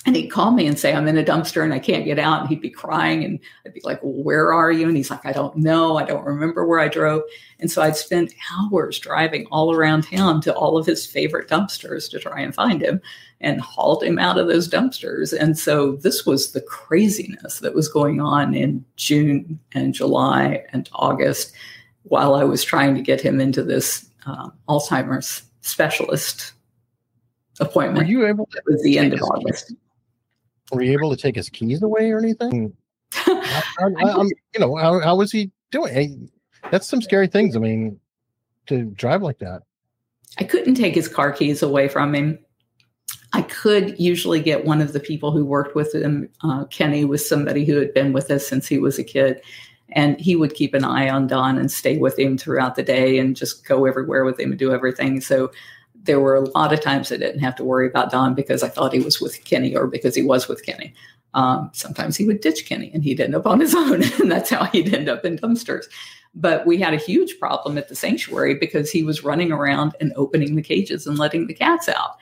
And he'd call me and say, I'm in a dumpster and I can't get out. And he'd be crying. And I'd be like, Well, where are you? And he's like, I don't know. I don't remember where I drove. And so I'd spend hours driving all around town to all of his favorite dumpsters to try and find him and hauled him out of those dumpsters. And so this was the craziness that was going on in June and July and August while I was trying to get him into this uh, Alzheimer's specialist appointment. Were you able? It was the end of August. Were you able to take his keys away or anything? I, I, you know, how, how was he doing? Hey, that's some scary things. I mean, to drive like that. I couldn't take his car keys away from him. I could usually get one of the people who worked with him. Uh, Kenny was somebody who had been with us since he was a kid. And he would keep an eye on Don and stay with him throughout the day and just go everywhere with him and do everything. So there were a lot of times I didn't have to worry about Don because I thought he was with Kenny or because he was with Kenny. Um, sometimes he would ditch Kenny and he'd end up on his own, and that's how he'd end up in dumpsters. But we had a huge problem at the sanctuary because he was running around and opening the cages and letting the cats out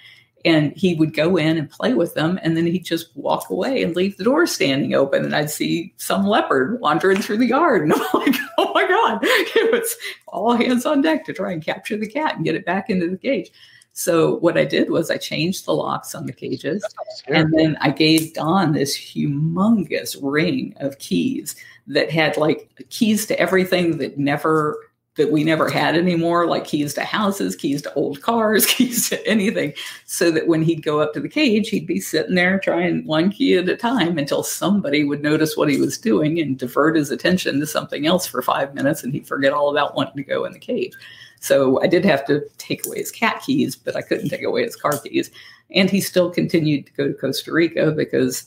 and he would go in and play with them and then he'd just walk away and leave the door standing open and i'd see some leopard wandering through the yard and i'm like oh my god. It was all hands on deck to try and capture the cat and get it back into the cage. So what i did was i changed the locks on the cages and then i gave don this humongous ring of keys that had like keys to everything that never that we never had anymore, like keys to houses, keys to old cars, keys to anything, so that when he'd go up to the cage, he'd be sitting there trying one key at a time until somebody would notice what he was doing and divert his attention to something else for five minutes and he'd forget all about wanting to go in the cage. So I did have to take away his cat keys, but I couldn't take away his car keys. And he still continued to go to Costa Rica because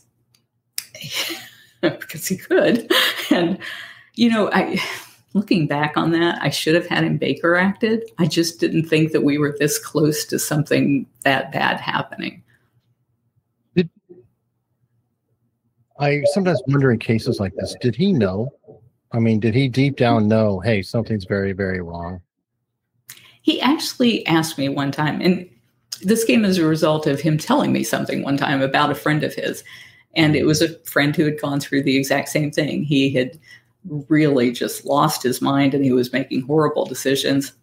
because he could. And you know, I looking back on that, I should have had him Baker acted. I just didn't think that we were this close to something that bad happening. Did I sometimes wonder in cases like this, did he know? I mean, did he deep down know, hey, something's very, very wrong? He actually asked me one time, and this came as a result of him telling me something one time about a friend of his. And it was a friend who had gone through the exact same thing. He had really just lost his mind and he was making horrible decisions.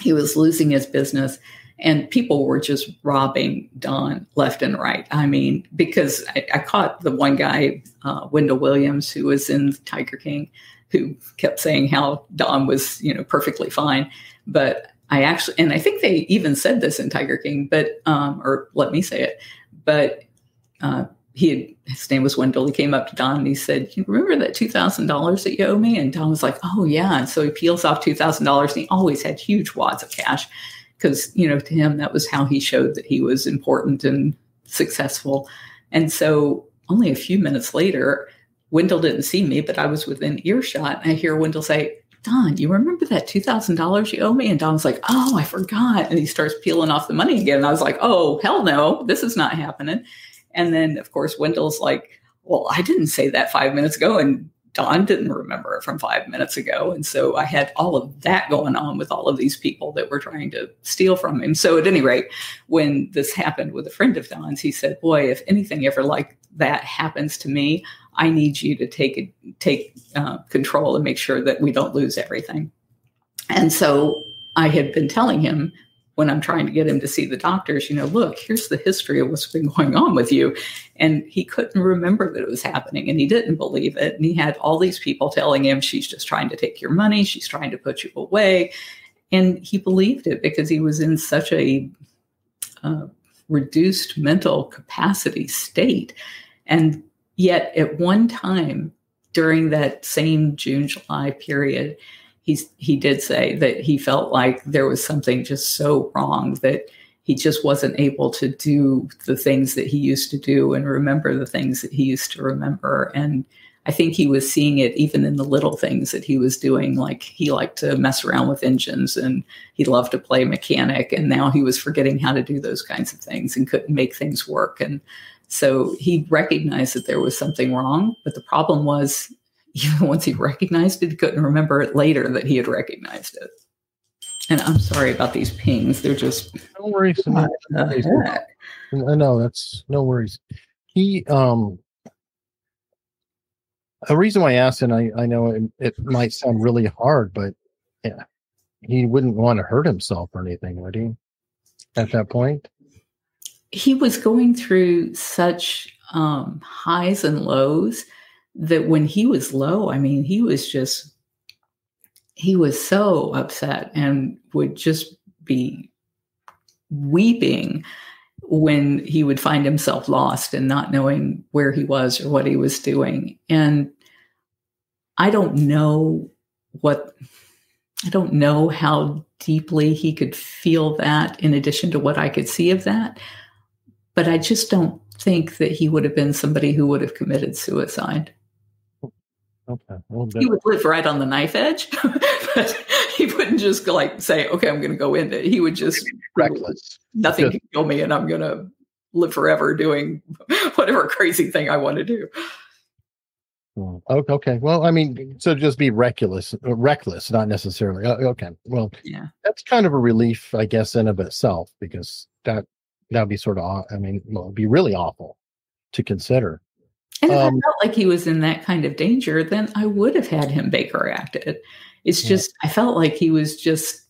He was losing his business and people were just robbing Don left and right. I mean, because I, I caught the one guy, uh, Wendell Williams, who was in Tiger King, who kept saying how Don was, you know, perfectly fine. But I actually, and I think they even said this in Tiger King, but, um, or let me say it, but uh, he had, his name was Wendell. He came up to Don and he said, You remember that $2,000 that you owe me? And Don was like, Oh, yeah. And so he peels off $2,000 and he always had huge wads of cash because, you know, to him, that was how he showed that he was important and successful. And so only a few minutes later, Wendell didn't see me, but I was within earshot. I hear Wendell say, Don, you remember that $2,000 you owe me? And Don's like, Oh, I forgot. And he starts peeling off the money again. And I was like, Oh, hell no, this is not happening. And then, of course, Wendell's like, well, I didn't say that five minutes ago. And Don didn't remember it from five minutes ago. And so I had all of that going on with all of these people that were trying to steal from him. So at any rate, when this happened with a friend of Don's, he said, Boy, if anything ever like that happens to me, I need you to take take uh, control and make sure that we don't lose everything. And so I had been telling him when I'm trying to get him to see the doctors, you know, look, here's the history of what's been going on with you. And he couldn't remember that it was happening and he didn't believe it. And he had all these people telling him, she's just trying to take your money, she's trying to put you away. And he believed it because he was in such a uh, reduced mental capacity state. And yet, at one time during that same June, July period, he's he did say that he felt like there was something just so wrong that he just wasn't able to do the things that he used to do and remember the things that he used to remember. And i think he was seeing it even in the little things that he was doing. Like he liked to mess around with engines and he loved to play mechanic. And now he was forgetting how to do those kinds of things and couldn't make things work. And so he recognized that there was something wrong but the problem was even once he recognized it, he couldn't remember it later that he had recognized it. And I'm sorry about these pings. They're just no worries. No worries. I know that's no worries. He um a reason why I asked, and I, I know it, it might sound really hard, but yeah, he wouldn't want to hurt himself or anything, would he? At that point, he was going through such um, highs and lows that when he was low, I mean, he was just he was so upset and would just be weeping when he would find himself lost and not knowing where he was or what he was doing. And I don't know what, I don't know how deeply he could feel that in addition to what I could see of that. But I just don't think that he would have been somebody who would have committed suicide. Okay. Well, he would live right on the knife edge, but he wouldn't just go like say, "Okay, I'm going to go into." It. He would just reckless. Nothing just, can kill me, and I'm going to live forever doing whatever crazy thing I want to do. Okay. Well, I mean, so just be reckless, reckless, not necessarily. Okay. Well, yeah, that's kind of a relief, I guess, in of itself, because that that'd be sort of, I mean, well, it'd be really awful to consider. And if um, I felt like he was in that kind of danger, then I would have had him Baker acted. It's yeah. just I felt like he was just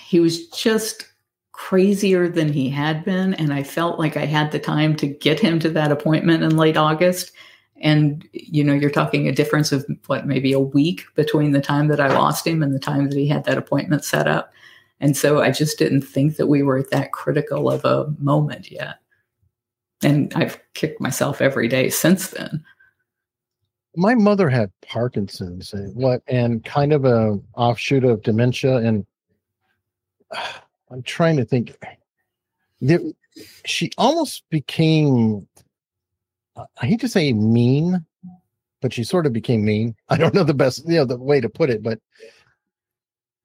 he was just crazier than he had been, and I felt like I had the time to get him to that appointment in late August. And you know, you're talking a difference of what maybe a week between the time that I lost him and the time that he had that appointment set up. And so I just didn't think that we were at that critical of a moment yet and I've kicked myself every day since then. My mother had Parkinson's and what and kind of a offshoot of dementia and I'm trying to think she almost became I hate to say mean, but she sort of became mean. I don't know the best, you know, the way to put it, but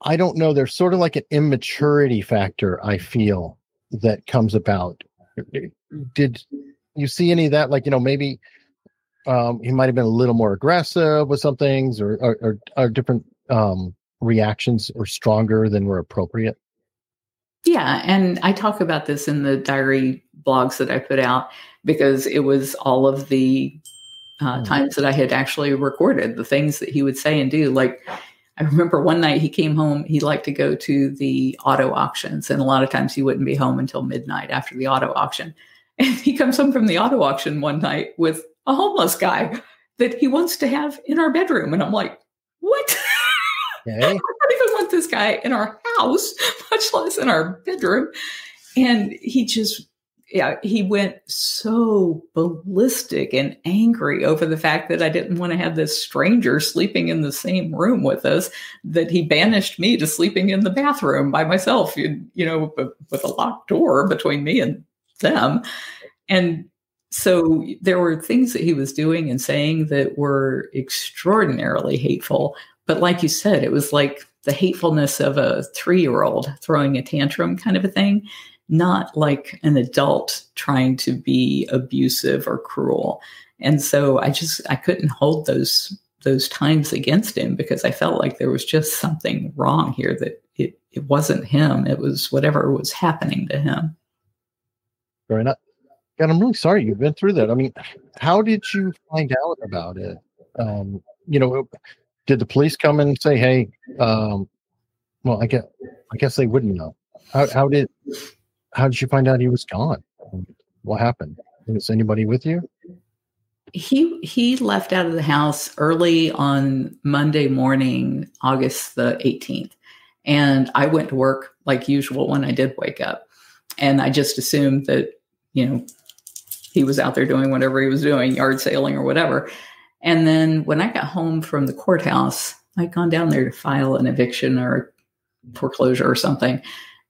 I don't know. There's sort of like an immaturity factor I feel that comes about did you see any of that? Like, you know, maybe um, he might have been a little more aggressive with some things, or or, or, or different um, reactions or stronger than were appropriate. Yeah, and I talk about this in the diary blogs that I put out because it was all of the uh, mm. times that I had actually recorded the things that he would say and do. Like I remember one night he came home, he liked to go to the auto auctions, and a lot of times he wouldn't be home until midnight after the auto auction. And he comes home from the auto auction one night with a homeless guy that he wants to have in our bedroom. And I'm like, what? Okay. I don't even want this guy in our house, much less in our bedroom. And he just yeah, he went so ballistic and angry over the fact that I didn't want to have this stranger sleeping in the same room with us that he banished me to sleeping in the bathroom by myself, you, you know, with a locked door between me and them. And so there were things that he was doing and saying that were extraordinarily hateful. But like you said, it was like the hatefulness of a three year old throwing a tantrum kind of a thing not like an adult trying to be abusive or cruel. And so I just I couldn't hold those those times against him because I felt like there was just something wrong here that it, it wasn't him. It was whatever was happening to him. Fair enough. God, I'm really sorry you've been through that. I mean, how did you find out about it? Um, you know, did the police come and say, "Hey"? Um, well, I guess I guess they wouldn't know. How, how did how did you find out he was gone? What happened? Was anybody with you? He he left out of the house early on Monday morning, August the 18th. And I went to work like usual when I did wake up. And I just assumed that, you know, he was out there doing whatever he was doing, yard sailing or whatever. And then when I got home from the courthouse, I'd gone down there to file an eviction or foreclosure or something.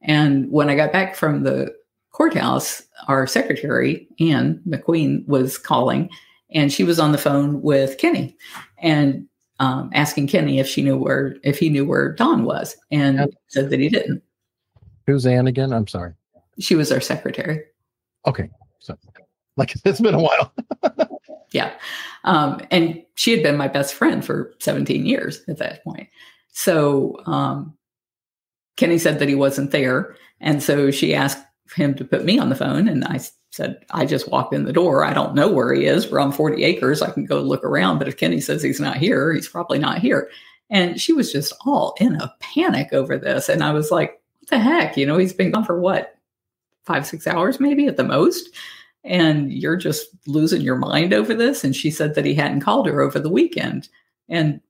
And when I got back from the courthouse, our secretary, Anne McQueen, was calling and she was on the phone with Kenny and um, asking Kenny if she knew where, if he knew where Don was and yep. said that he didn't. Who's Anne again? I'm sorry. She was our secretary. Okay. So, like, it's been a while. yeah. Um, and she had been my best friend for 17 years at that point. So um, Kenny said that he wasn't there. And so she asked him to put me on the phone. And I said, I just walked in the door. I don't know where he is. We're on 40 acres. I can go look around. But if Kenny says he's not here, he's probably not here. And she was just all in a panic over this. And I was like, what the heck? You know, he's been gone for what, five, six hours maybe at the most? And you're just losing your mind over this. And she said that he hadn't called her over the weekend. And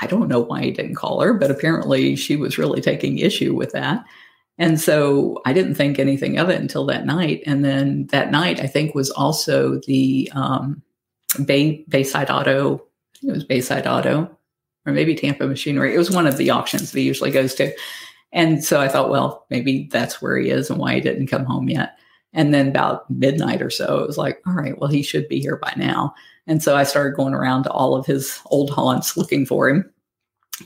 I don't know why he didn't call her, but apparently she was really taking issue with that. And so I didn't think anything of it until that night. And then that night, I think, was also the um, Bay Bayside Auto. I think it was Bayside Auto, or maybe Tampa Machinery. It was one of the auctions that he usually goes to. And so I thought, well, maybe that's where he is and why he didn't come home yet. And then about midnight or so, it was like, all right, well, he should be here by now. And so I started going around to all of his old haunts looking for him.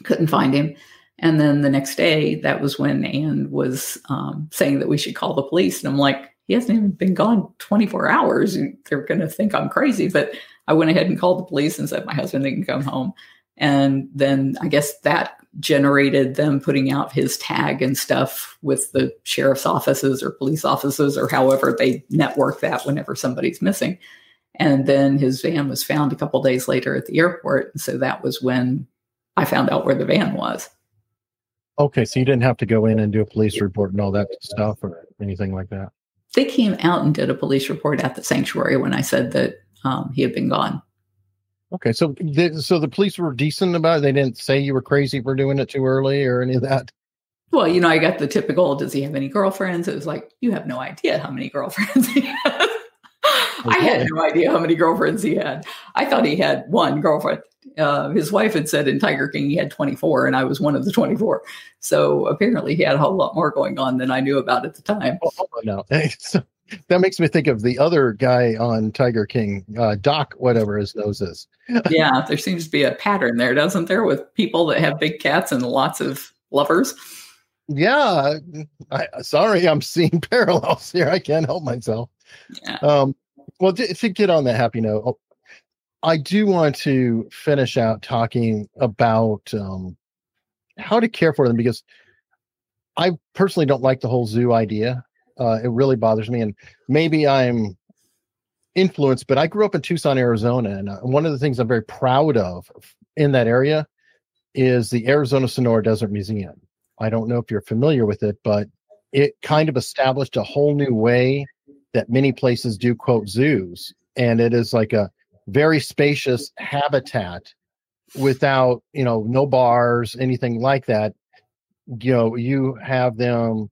Couldn't find him. And then the next day, that was when Anne was um, saying that we should call the police. And I'm like, he hasn't even been gone 24 hours. They're going to think I'm crazy. But I went ahead and called the police and said my husband didn't come home. And then I guess that generated them putting out his tag and stuff with the sheriff's offices or police offices or however they network that whenever somebody's missing. And then his van was found a couple days later at the airport. And so that was when I found out where the van was. Okay, so you didn't have to go in and do a police report and all that stuff or anything like that. They came out and did a police report at the sanctuary when I said that um, he had been gone. Okay, so the, so the police were decent about it. They didn't say you were crazy for doing it too early or any of that. Well, you know, I got the typical. Does he have any girlfriends? It was like you have no idea how many girlfriends he has. I had no idea how many girlfriends he had. I thought he had one girlfriend. Uh, his wife had said in Tiger King he had 24, and I was one of the 24. So apparently he had a whole lot more going on than I knew about at the time. Oh, no. that makes me think of the other guy on Tiger King, uh, Doc, whatever his nose is. yeah, there seems to be a pattern there, doesn't there, with people that have big cats and lots of lovers? Yeah, I, sorry, I'm seeing parallels here. I can't help myself. Yeah. Um, well, to get on that happy note, oh, I do want to finish out talking about um, how to care for them because I personally don't like the whole zoo idea. Uh, it really bothers me, and maybe I'm influenced, but I grew up in Tucson, Arizona, and uh, one of the things I'm very proud of in that area is the Arizona Sonora Desert Museum. I don't know if you're familiar with it, but it kind of established a whole new way that many places do quote zoos and it is like a very spacious habitat without you know no bars anything like that. You know you have them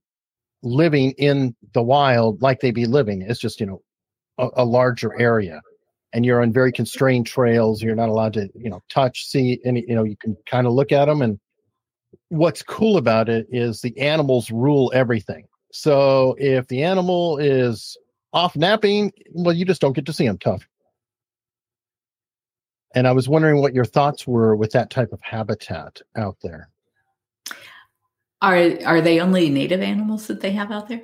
living in the wild like they be living. It's just you know a, a larger area and you're on very constrained trails. You're not allowed to you know touch see any you know you can kind of look at them and what's cool about it is the animals rule everything. So if the animal is off napping, well, you just don't get to see them tough. And I was wondering what your thoughts were with that type of habitat out there. Are are they only native animals that they have out there?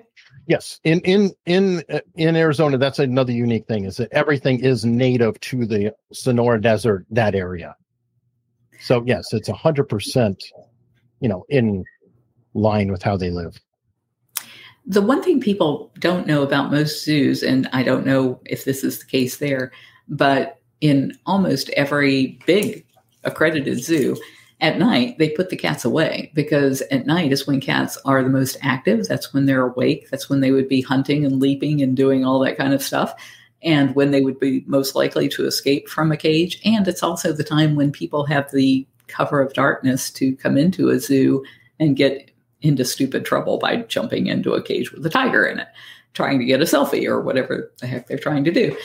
Yes, in in in uh, in Arizona, that's another unique thing is that everything is native to the Sonora Desert, that area. So yes, it's a hundred percent, you know, in line with how they live. The one thing people don't know about most zoos, and I don't know if this is the case there, but in almost every big accredited zoo, at night they put the cats away because at night is when cats are the most active. That's when they're awake. That's when they would be hunting and leaping and doing all that kind of stuff. And when they would be most likely to escape from a cage. And it's also the time when people have the cover of darkness to come into a zoo and get into stupid trouble by jumping into a cage with a tiger in it, trying to get a selfie or whatever the heck they're trying to do.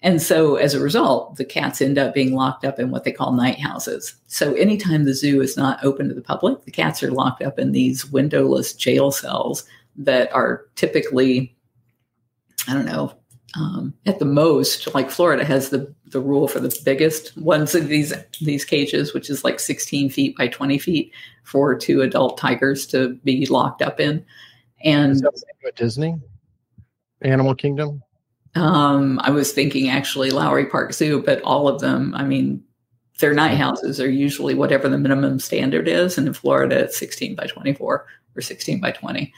And so as a result, the cats end up being locked up in what they call night houses. So anytime the zoo is not open to the public, the cats are locked up in these windowless jail cells that are typically, I don't know, um, at the most, like Florida has the the rule for the biggest ones of these these cages, which is like 16 feet by 20 feet for two adult tigers to be locked up in. And Disney, Animal Kingdom. Um, I was thinking actually Lowry Park Zoo, but all of them, I mean, their night houses are usually whatever the minimum standard is. And in Florida, it's 16 by 24 or 16 by 20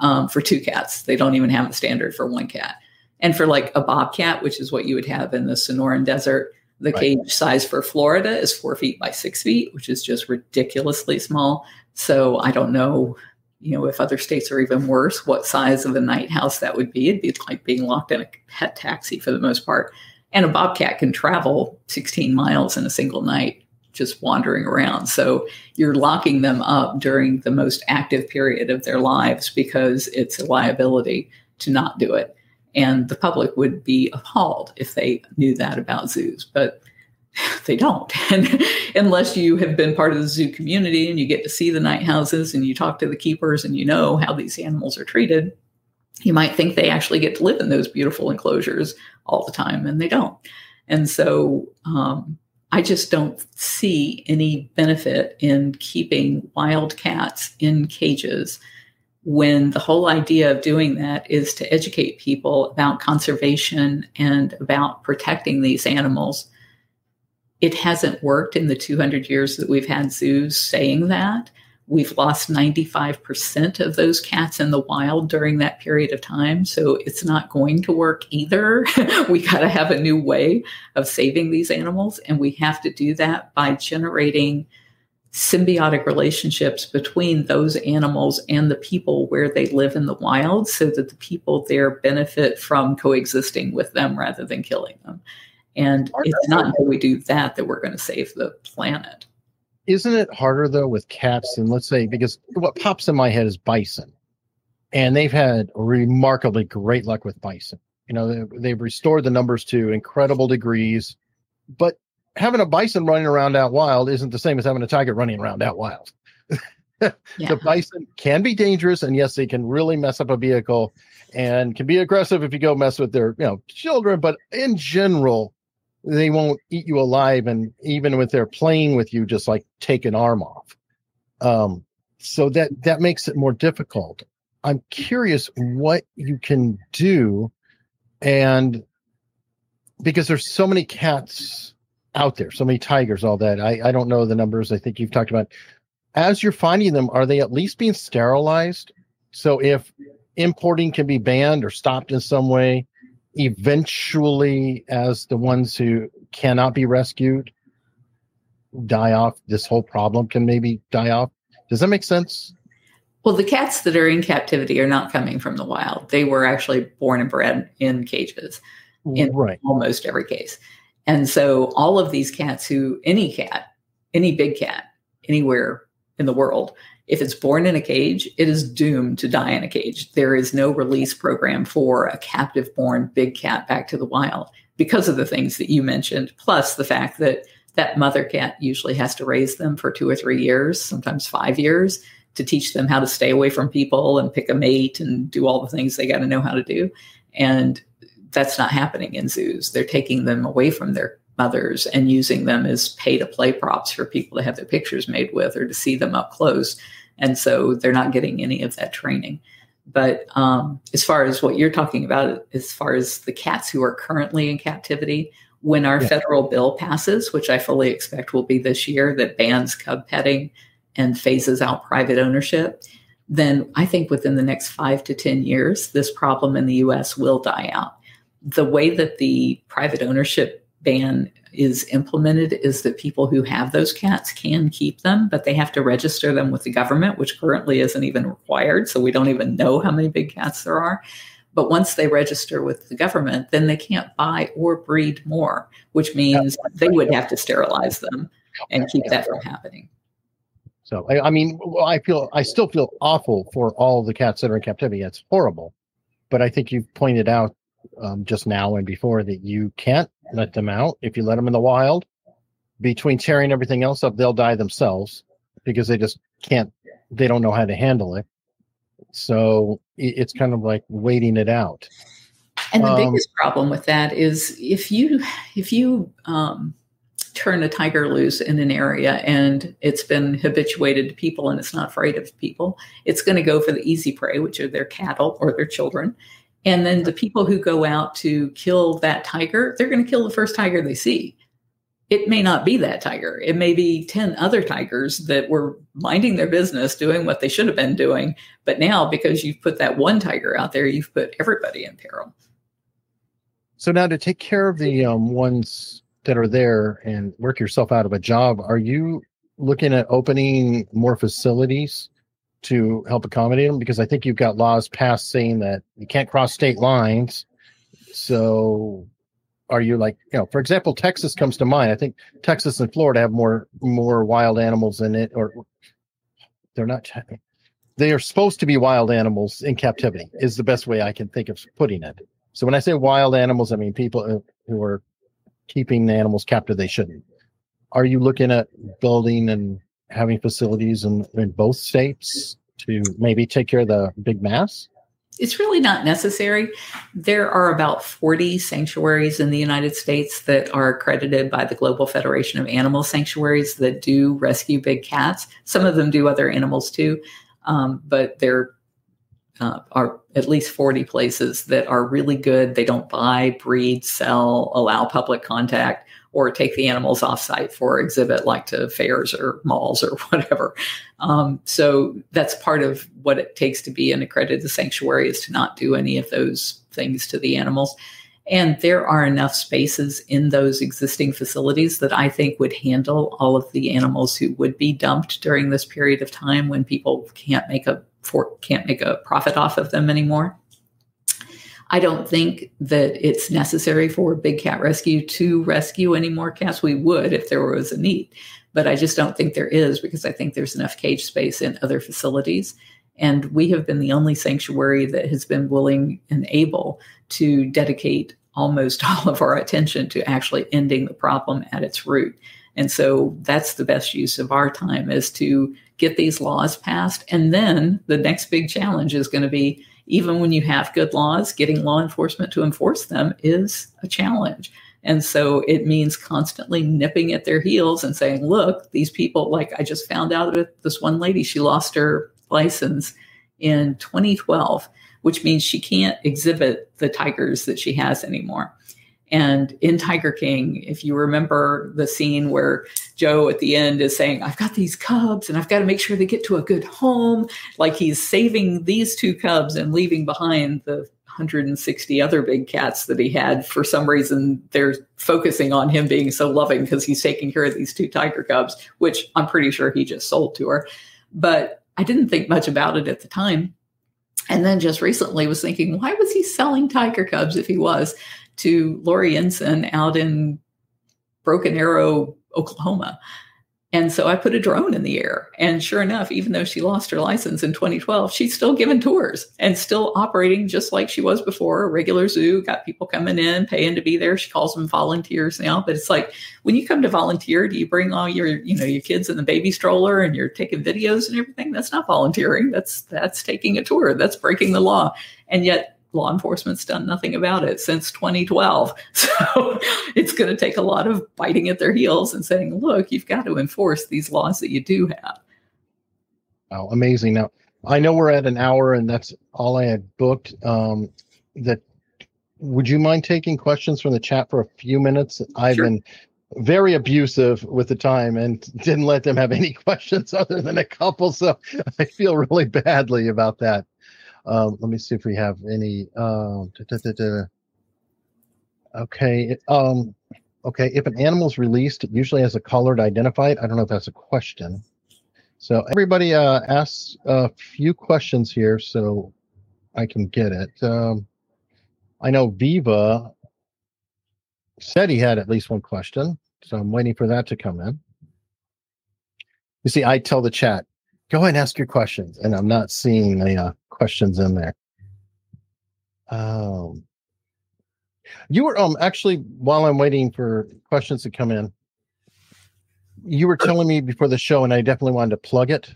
um, for two cats. They don't even have a standard for one cat. And for like a bobcat, which is what you would have in the Sonoran Desert, the right. cage size for Florida is four feet by six feet, which is just ridiculously small. So I don't know, you know, if other states are even worse, what size of a night house that would be. It'd be like being locked in a pet taxi for the most part. And a bobcat can travel 16 miles in a single night just wandering around. So you're locking them up during the most active period of their lives because it's a liability to not do it. And the public would be appalled if they knew that about zoos, but they don't. And unless you have been part of the zoo community and you get to see the night houses and you talk to the keepers and you know how these animals are treated, you might think they actually get to live in those beautiful enclosures all the time, and they don't. And so um, I just don't see any benefit in keeping wild cats in cages when the whole idea of doing that is to educate people about conservation and about protecting these animals. It hasn't worked in the 200 years that we've had zoos saying that. We've lost 95% of those cats in the wild during that period of time. So it's not going to work either. we got to have a new way of saving these animals. And we have to do that by generating symbiotic relationships between those animals and the people where they live in the wild so that the people there benefit from coexisting with them rather than killing them. And it's not until we do that that we're going to save the planet. Isn't it harder though with cats and let's say because what pops in my head is bison. And they've had remarkably great luck with bison. You know, they've restored the numbers to incredible degrees, but having a bison running around out wild isn't the same as having a tiger running around out wild. yeah. The bison can be dangerous, and yes, they can really mess up a vehicle and can be aggressive if you go mess with their you know children. But in general, they won't eat you alive, and even with their playing with you, just like take an arm off. Um, so that that makes it more difficult. I'm curious what you can do, and because there's so many cats out there, so many tigers, all that. I, I don't know the numbers. I think you've talked about. As you're finding them, are they at least being sterilized? So if importing can be banned or stopped in some way, eventually, as the ones who cannot be rescued die off, this whole problem can maybe die off. Does that make sense? Well, the cats that are in captivity are not coming from the wild. They were actually born and bred in cages in right. almost every case. And so all of these cats who, any cat, any big cat, anywhere in the world, if it's born in a cage, it is doomed to die in a cage. There is no release program for a captive born big cat back to the wild because of the things that you mentioned, plus the fact that that mother cat usually has to raise them for two or three years, sometimes five years, to teach them how to stay away from people and pick a mate and do all the things they got to know how to do. And that's not happening in zoos. They're taking them away from their mothers and using them as pay to play props for people to have their pictures made with or to see them up close. And so they're not getting any of that training. But um, as far as what you're talking about, as far as the cats who are currently in captivity, when our yeah. federal bill passes, which I fully expect will be this year, that bans cub petting and phases out private ownership, then I think within the next five to 10 years, this problem in the US will die out the way that the private ownership ban is implemented is that people who have those cats can keep them, but they have to register them with the government, which currently isn't even required. So we don't even know how many big cats there are. But once they register with the government, then they can't buy or breed more, which means they would have to sterilize them and keep that from happening. So, I, I mean, I feel, I still feel awful for all the cats that are in captivity. It's horrible. But I think you've pointed out um, just now and before that you can't let them out. If you let them in the wild, between tearing everything else up, they'll die themselves because they just can't, they don't know how to handle it. So it's kind of like waiting it out. And the um, biggest problem with that is if you if you um, turn a tiger loose in an area and it's been habituated to people and it's not afraid of people, it's going to go for the easy prey, which are their cattle or their children, and then the people who go out to kill that tiger, they're going to kill the first tiger they see. it may not be that tiger. It may be 10 other tigers that were minding their business, doing what they should have been doing. But now, because you've put that one tiger out there, you've put everybody in peril. So, now to take care of the um, ones that are there and work yourself out of a job, are you looking at opening more facilities to help accommodate them? Because I think you've got laws passed saying that you can't cross state lines. So, are you like you know for example texas comes to mind i think texas and florida have more more wild animals in it or they're not they are supposed to be wild animals in captivity is the best way i can think of putting it so when i say wild animals i mean people uh, who are keeping the animals captive they shouldn't are you looking at building and having facilities in, in both states to maybe take care of the big mass it's really not necessary. There are about 40 sanctuaries in the United States that are accredited by the Global Federation of Animal Sanctuaries that do rescue big cats. Some of them do other animals too, um, but there uh, are at least 40 places that are really good. They don't buy, breed, sell, allow public contact or take the animals off site for exhibit like to fairs or malls or whatever. Um, so that's part of what it takes to be an accredited sanctuary is to not do any of those things to the animals. And there are enough spaces in those existing facilities that I think would handle all of the animals who would be dumped during this period of time when people can't make a for, can't make a profit off of them anymore. I don't think that it's necessary for Big Cat Rescue to rescue any more cats. We would if there was a need, but I just don't think there is because I think there's enough cage space in other facilities. And we have been the only sanctuary that has been willing and able to dedicate almost all of our attention to actually ending the problem at its root. And so that's the best use of our time is to get these laws passed. And then the next big challenge is going to be even when you have good laws, getting law enforcement to enforce them is a challenge. And so it means constantly nipping at their heels and saying, look, these people, like I just found out that this one lady, she lost her license in 2012, which means she can't exhibit the tigers that she has anymore. And in Tiger King, if you remember the scene where Joe at the end is saying, I've got these cubs and I've got to make sure they get to a good home, like he's saving these two cubs and leaving behind the 160 other big cats that he had. For some reason, they're focusing on him being so loving because he's taking care of these two tiger cubs, which I'm pretty sure he just sold to her. But I didn't think much about it at the time. And then just recently was thinking, why was he selling tiger cubs if he was? To Laurie Ensign out in Broken Arrow, Oklahoma. And so I put a drone in the air. And sure enough, even though she lost her license in 2012, she's still giving tours and still operating just like she was before. A regular zoo, got people coming in, paying to be there. She calls them volunteers now. But it's like when you come to volunteer, do you bring all your, you know, your kids in the baby stroller and you're taking videos and everything? That's not volunteering. That's that's taking a tour. That's breaking the law. And yet law enforcement's done nothing about it since 2012. So it's going to take a lot of biting at their heels and saying, look, you've got to enforce these laws that you do have. Wow, amazing. Now, I know we're at an hour and that's all I had booked. Um, that would you mind taking questions from the chat for a few minutes? I've sure. been very abusive with the time and didn't let them have any questions other than a couple. So I feel really badly about that. Um, let me see if we have any. Uh, da, da, da, okay. Um, okay. If an animal is released, it usually has a color to identify it. I don't know if that's a question. So everybody uh, asks a few questions here, so I can get it. Um, I know Viva said he had at least one question, so I'm waiting for that to come in. You see, I tell the chat, go ahead and ask your questions, and I'm not seeing the uh, questions in there. Um, you were um actually while I'm waiting for questions to come in, you were telling me before the show, and I definitely wanted to plug it.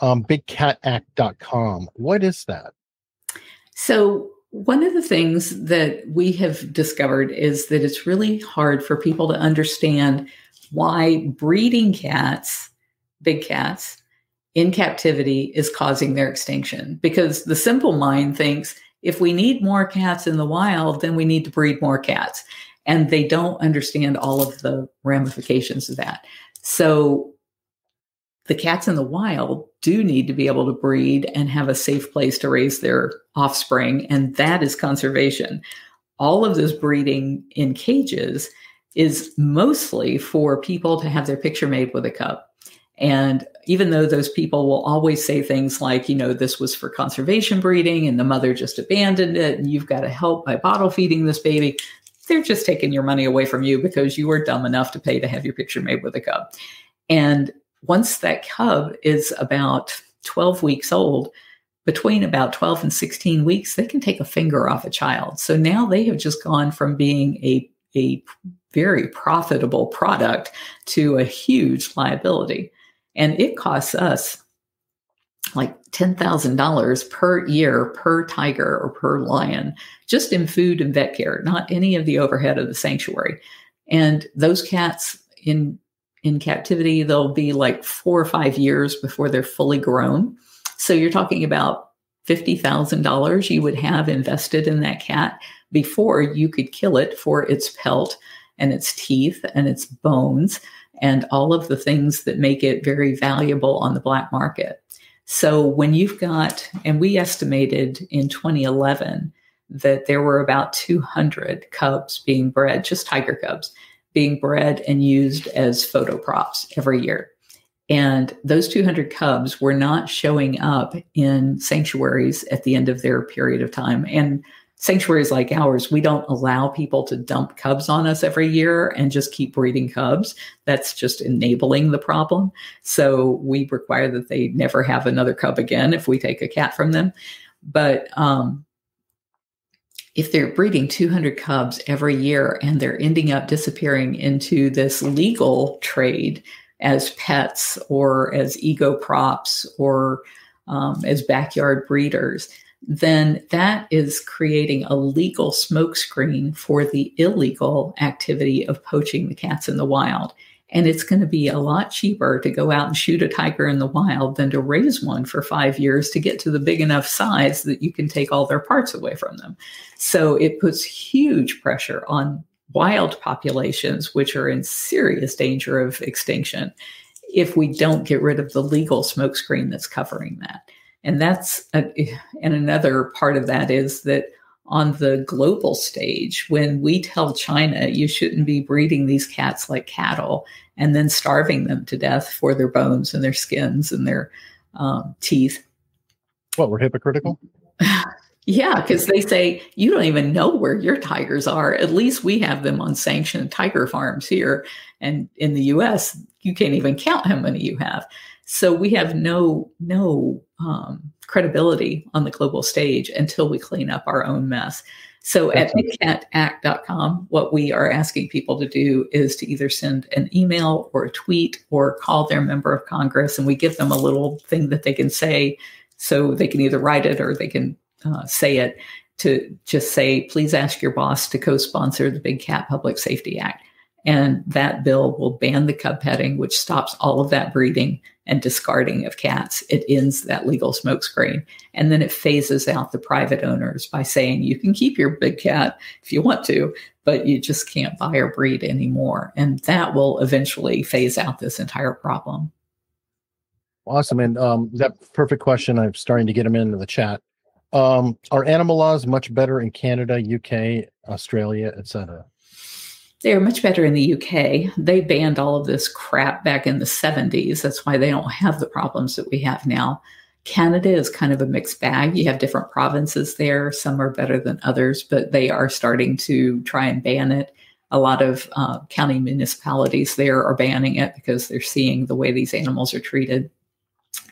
Um, bigcatact.com. What is that? So one of the things that we have discovered is that it's really hard for people to understand why breeding cats, big cats, in captivity is causing their extinction because the simple mind thinks if we need more cats in the wild, then we need to breed more cats. and they don't understand all of the ramifications of that. So the cats in the wild do need to be able to breed and have a safe place to raise their offspring, and that is conservation. All of this breeding in cages is mostly for people to have their picture made with a cub. And even though those people will always say things like, you know, this was for conservation breeding and the mother just abandoned it and you've got to help by bottle feeding this baby, they're just taking your money away from you because you were dumb enough to pay to have your picture made with a cub. And once that cub is about 12 weeks old, between about 12 and 16 weeks, they can take a finger off a child. So now they have just gone from being a, a very profitable product to a huge liability. And it costs us like $10,000 per year per tiger or per lion, just in food and vet care, not any of the overhead of the sanctuary. And those cats in in captivity, they'll be like four or five years before they're fully grown. So you're talking about $50,000 you would have invested in that cat before you could kill it for its pelt and its teeth and its bones and all of the things that make it very valuable on the black market. So when you've got, and we estimated in 2011 that there were about 200 cubs being bred, just tiger cubs, being bred and used as photo props every year. And those 200 cubs were not showing up in sanctuaries at the end of their period of time. And sanctuaries like ours, we don't allow people to dump cubs on us every year and just keep breeding cubs. That's just enabling the problem. So we require that they never have another cub again if we take a cat from them. But um, if they're breeding 200 cubs every year and they're ending up disappearing into this legal trade as pets or as ego props or um, as backyard breeders, then that is creating a legal smokescreen for the illegal activity of poaching the cats in the wild. And it's going to be a lot cheaper to go out and shoot a tiger in the wild than to raise one for five years to get to the big enough size that you can take all their parts away from them. So it puts huge pressure on wild populations, which are in serious danger of extinction, if we don't get rid of the legal smokescreen that's covering that. And that's a, and another part of that is that on the global stage, when we tell China you shouldn't be breeding these cats like cattle and then starving them to death for their bones and their skins and their um, teeth. What, we're hypocritical? yeah, because they say you don't even know where your tigers are. At least we have them on sanctioned tiger farms here. And in the US, you can't even count how many you have. So we have no no um, credibility on the global stage until we clean up our own mess. So at bigcatact.com, what we are asking people to do is to either send an email or a tweet or call their member of Congress, and we give them a little thing that they can say. So they can either write it or they can uh, say it to just say, please ask your boss to co sponsor the Big Cat Public Safety Act. And that bill will ban the cub petting, which stops all of that breeding and discarding of cats. It ends that legal smokescreen. And then it phases out the private owners by saying you can keep your big cat if you want to, but you just can't buy or breed anymore. And that will eventually phase out this entire problem. Awesome. And um, that perfect question. I'm starting to get them into the chat. Um, are animal laws much better in Canada, UK, Australia, etc.? They are much better in the UK. They banned all of this crap back in the 70s. That's why they don't have the problems that we have now. Canada is kind of a mixed bag. You have different provinces there. Some are better than others, but they are starting to try and ban it. A lot of uh, county municipalities there are banning it because they're seeing the way these animals are treated.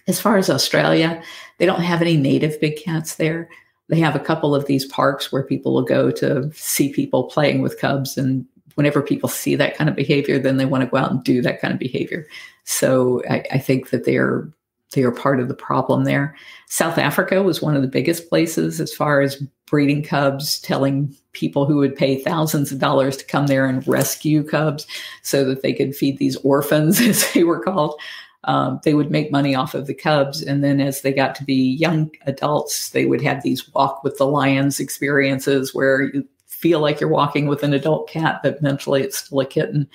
As far as Australia, they don't have any native big cats there. They have a couple of these parks where people will go to see people playing with cubs and whenever people see that kind of behavior, then they want to go out and do that kind of behavior. So I, I think that they're they are part of the problem there. South Africa was one of the biggest places as far as breeding cubs, telling people who would pay thousands of dollars to come there and rescue cubs so that they could feed these orphans, as they were called. Um, they would make money off of the cubs. And then as they got to be young adults, they would have these walk with the lions experiences where you feel like you're walking with an adult cat, but mentally it's still a kitten.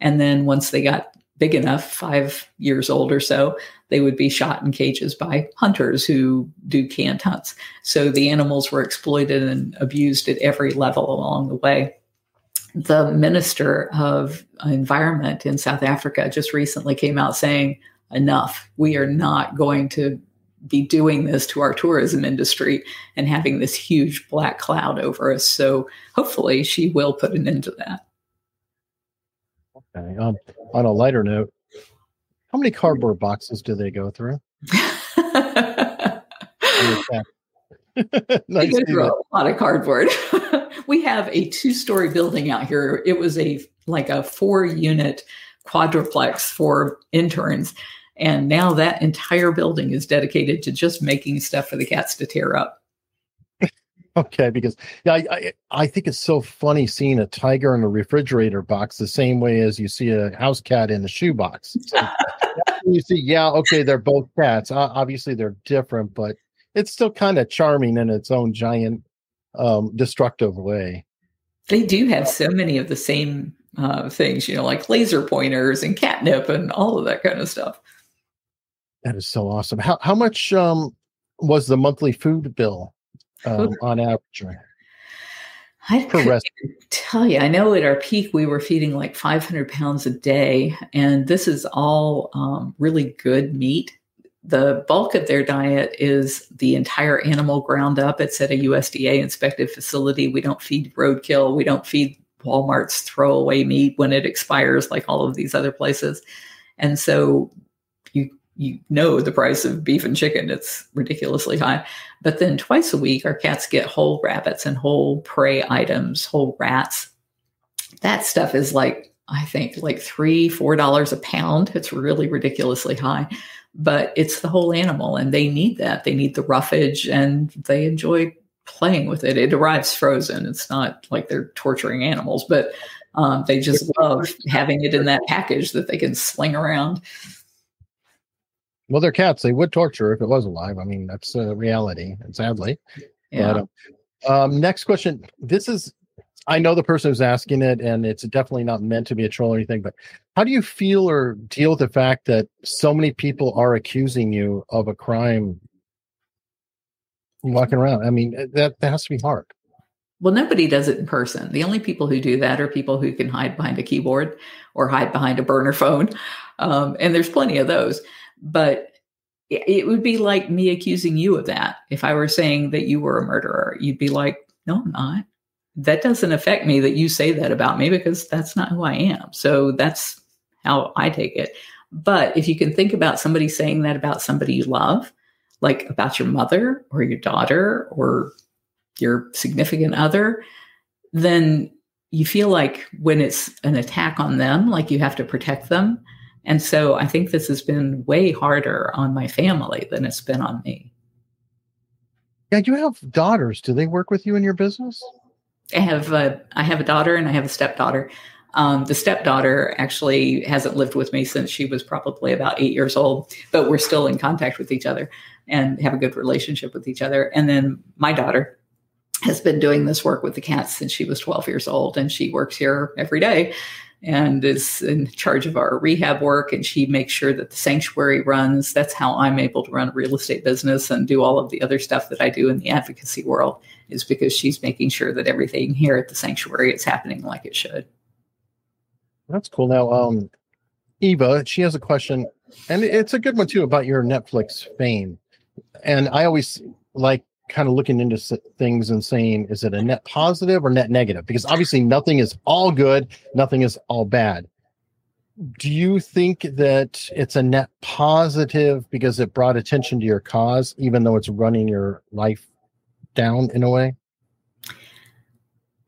And then once they got big enough, five years old or so, they would be shot in cages by hunters who do canned hunts. So the animals were exploited and abused at every level along the way. The minister of environment in South Africa just recently came out saying, enough. We are not going to be doing this to our tourism industry and having this huge black cloud over us. So hopefully she will put an end to that. Okay. Um, on a lighter note, how many cardboard boxes do they go through? nice they go through a lot of cardboard. we have a two-story building out here. It was a like a four-unit quadruplex for interns and now that entire building is dedicated to just making stuff for the cats to tear up. okay, because yeah, I, I, I think it's so funny seeing a tiger in a refrigerator box the same way as you see a house cat in a shoebox. So you see, yeah, okay, they're both cats. Uh, obviously, they're different, but it's still kind of charming in its own giant, um, destructive way. They do have so many of the same uh, things, you know, like laser pointers and catnip and all of that kind of stuff. That is so awesome. How how much um was the monthly food bill um, on average? I couldn't tell you. I know at our peak we were feeding like 500 pounds a day, and this is all um, really good meat. The bulk of their diet is the entire animal ground up. It's at a USDA inspected facility. We don't feed roadkill. We don't feed Walmart's throwaway meat when it expires, like all of these other places. And so you know the price of beef and chicken it's ridiculously high. But then twice a week our cats get whole rabbits and whole prey items whole rats. That stuff is like i think like three four dollars a pound. It's really ridiculously high. But it's the whole animal and they need that. They need the roughage and they enjoy playing with it. It arrives frozen. It's not like they're torturing animals but um, they just love having it in that package that they can sling around well, they're cats. They would torture if it was alive. I mean, that's a reality, and sadly. Yeah. But, um, next question. This is, I know the person who's asking it, and it's definitely not meant to be a troll or anything. But how do you feel or deal with the fact that so many people are accusing you of a crime walking around? I mean, that that has to be hard. Well, nobody does it in person. The only people who do that are people who can hide behind a keyboard or hide behind a burner phone. Um, and there's plenty of those. But it would be like me accusing you of that. If I were saying that you were a murderer, you'd be like, no, I'm not. That doesn't affect me that you say that about me because that's not who I am. So that's how I take it. But if you can think about somebody saying that about somebody you love, like about your mother or your daughter or your significant other, then you feel like when it's an attack on them, like you have to protect them. And so I think this has been way harder on my family than it's been on me. Yeah, do you have daughters. Do they work with you in your business? I have a, I have a daughter and I have a stepdaughter. Um, the stepdaughter actually hasn't lived with me since she was probably about eight years old, but we're still in contact with each other and have a good relationship with each other. And then my daughter has been doing this work with the cats since she was 12 years old, and she works here every day and is in charge of our rehab work and she makes sure that the sanctuary runs. That's how i'm able to run a real estate business and do all of the other stuff that i do in the advocacy world is because she's making sure that everything here at the sanctuary is happening like it should. That's cool. Now um eva she has a question and it's a good one too about your netflix fame. And i always like kind of looking into things and saying, is it a net positive or net negative? Because obviously nothing is all good, nothing is all bad. Do you think that it's a net positive because it brought attention to your cause, even though it's running your life down in a way?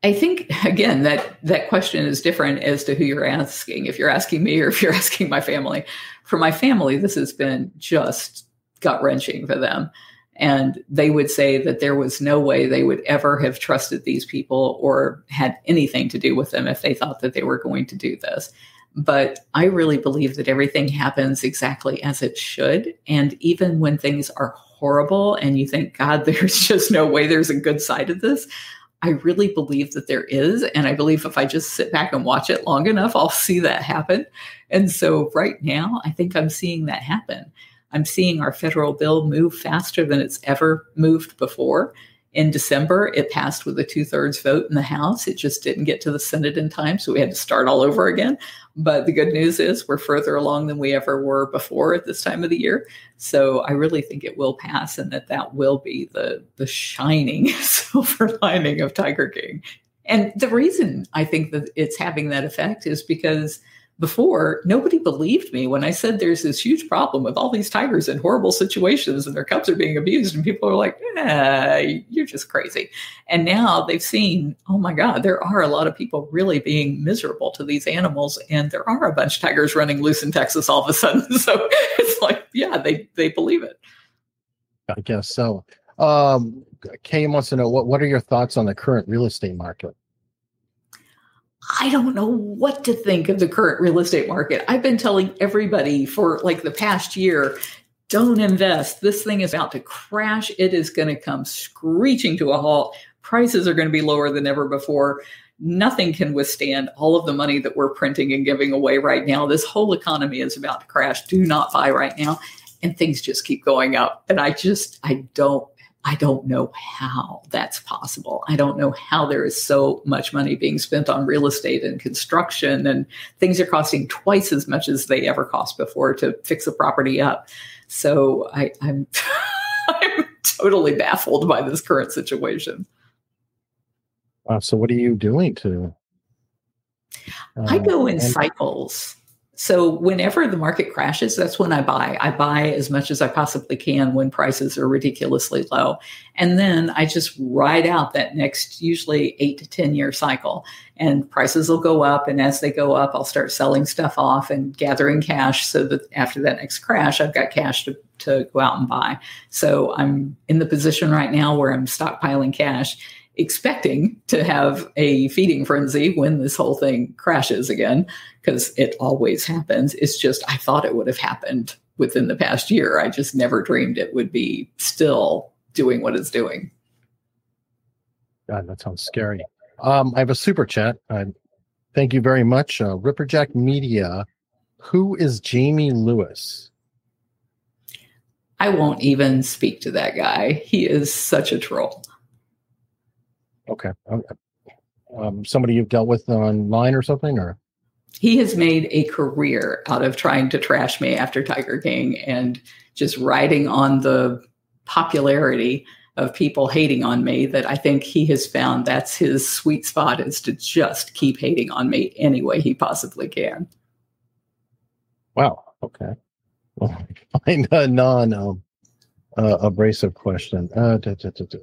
I think again that that question is different as to who you're asking. If you're asking me or if you're asking my family. For my family, this has been just gut wrenching for them. And they would say that there was no way they would ever have trusted these people or had anything to do with them if they thought that they were going to do this. But I really believe that everything happens exactly as it should. And even when things are horrible and you think, God, there's just no way there's a good side of this, I really believe that there is. And I believe if I just sit back and watch it long enough, I'll see that happen. And so right now, I think I'm seeing that happen. I'm seeing our federal bill move faster than it's ever moved before. In December, it passed with a two thirds vote in the House. It just didn't get to the Senate in time, so we had to start all over again. But the good news is we're further along than we ever were before at this time of the year. So I really think it will pass, and that that will be the the shining silver lining of Tiger King. And the reason I think that it's having that effect is because before, nobody believed me when I said there's this huge problem with all these tigers in horrible situations and their cubs are being abused. And people are like, eh, you're just crazy. And now they've seen, oh my God, there are a lot of people really being miserable to these animals. And there are a bunch of tigers running loose in Texas all of a sudden. So it's like, yeah, they, they believe it. I guess so. Um, Kay wants to know what, what are your thoughts on the current real estate market? I don't know what to think of the current real estate market. I've been telling everybody for like the past year don't invest. This thing is about to crash. It is going to come screeching to a halt. Prices are going to be lower than ever before. Nothing can withstand all of the money that we're printing and giving away right now. This whole economy is about to crash. Do not buy right now. And things just keep going up. And I just, I don't I don't know how that's possible. I don't know how there is so much money being spent on real estate and construction, and things are costing twice as much as they ever cost before to fix a property up. So I, I'm I'm totally baffled by this current situation. Wow. So what are you doing to? Uh, I go in and- cycles. So whenever the market crashes, that's when I buy. I buy as much as I possibly can when prices are ridiculously low. And then I just ride out that next usually eight to 10 year cycle. And prices will go up. And as they go up, I'll start selling stuff off and gathering cash so that after that next crash, I've got cash to, to go out and buy. So I'm in the position right now where I'm stockpiling cash expecting to have a feeding frenzy when this whole thing crashes again, because it always happens. It's just, I thought it would have happened within the past year. I just never dreamed it would be still doing what it's doing. God, that sounds scary. Um, I have a super chat. Uh, thank you very much. Uh, Ripperjack Media. Who is Jamie Lewis? I won't even speak to that guy. He is such a troll. Okay. Um, somebody you've dealt with online or something, or he has made a career out of trying to trash me after Tiger King and just riding on the popularity of people hating on me that I think he has found that's his sweet spot is to just keep hating on me any way he possibly can. Wow. Okay. Well, find a non um, uh, abrasive question. Uh, da, da, da,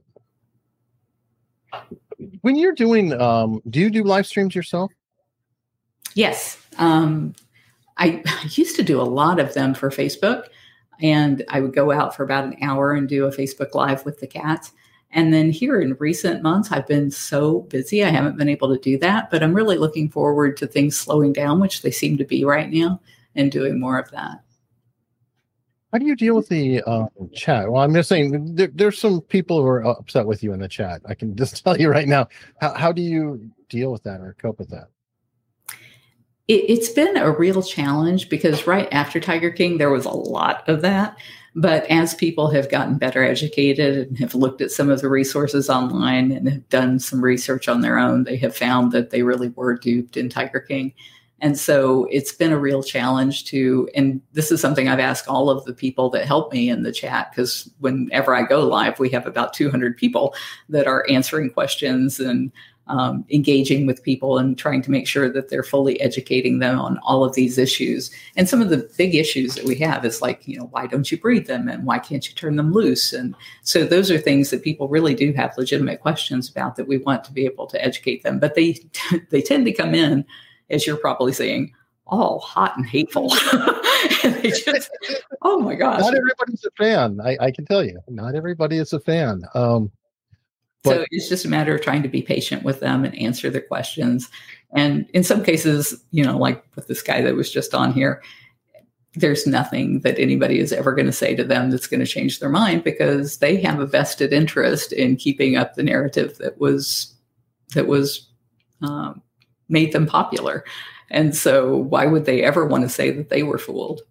when you're doing um do you do live streams yourself? Yes. Um I, I used to do a lot of them for facebook and i would go out for about an hour and do a facebook live with the cats and then here in recent months i've been so busy i haven't been able to do that but i'm really looking forward to things slowing down which they seem to be right now and doing more of that how do you deal with the uh, chat? Well, I'm just saying there, there's some people who are upset with you in the chat. I can just tell you right now. How, how do you deal with that or cope with that? It, it's been a real challenge because right after Tiger King, there was a lot of that. But as people have gotten better educated and have looked at some of the resources online and have done some research on their own, they have found that they really were duped in Tiger King. And so it's been a real challenge to, and this is something I've asked all of the people that help me in the chat, because whenever I go live, we have about 200 people that are answering questions and um, engaging with people and trying to make sure that they're fully educating them on all of these issues. And some of the big issues that we have is like, you know, why don't you breed them and why can't you turn them loose? And so those are things that people really do have legitimate questions about that we want to be able to educate them. But they they tend to come in as you're probably saying, all hot and hateful. and they just, oh my gosh. Not everybody's a fan. I, I, can tell you, not everybody is a fan. Um, but, so it's just a matter of trying to be patient with them and answer their questions. And in some cases, you know, like with this guy that was just on here, there's nothing that anybody is ever going to say to them that's going to change their mind because they have a vested interest in keeping up the narrative that was that was um, made them popular. And so, why would they ever want to say that they were fooled?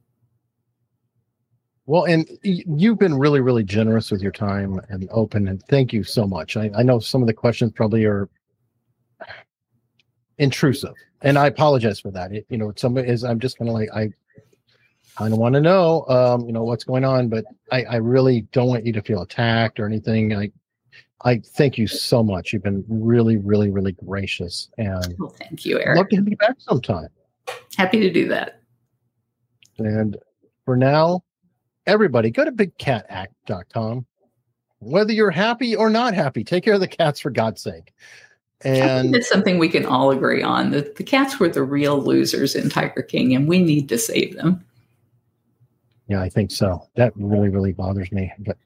Well, and you've been really, really generous with your time and open, and thank you so much. I, I know some of the questions probably are intrusive, and I apologize for that. It, you know, some is I'm just kind of like I kind of want to know, um, you know, what's going on, but I, I really don't want you to feel attacked or anything. I I thank you so much. You've been really, really, really gracious. And well, thank you, Eric. Love to have you back sometime. Happy to do that. And for now, everybody go to bigcatact.com. Whether you're happy or not happy, take care of the cats for God's sake. And it's something we can all agree on. that the cats were the real losers in Tiger King, and we need to save them. Yeah, I think so. That really, really bothers me. But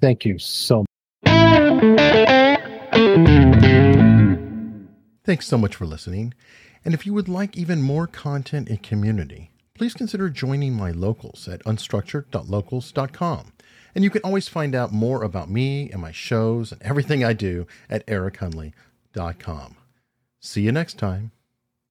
thank you so much. Thanks so much for listening. And if you would like even more content and community, please consider joining my locals at unstructured.locals.com. And you can always find out more about me and my shows and everything I do at erichunley.com. See you next time.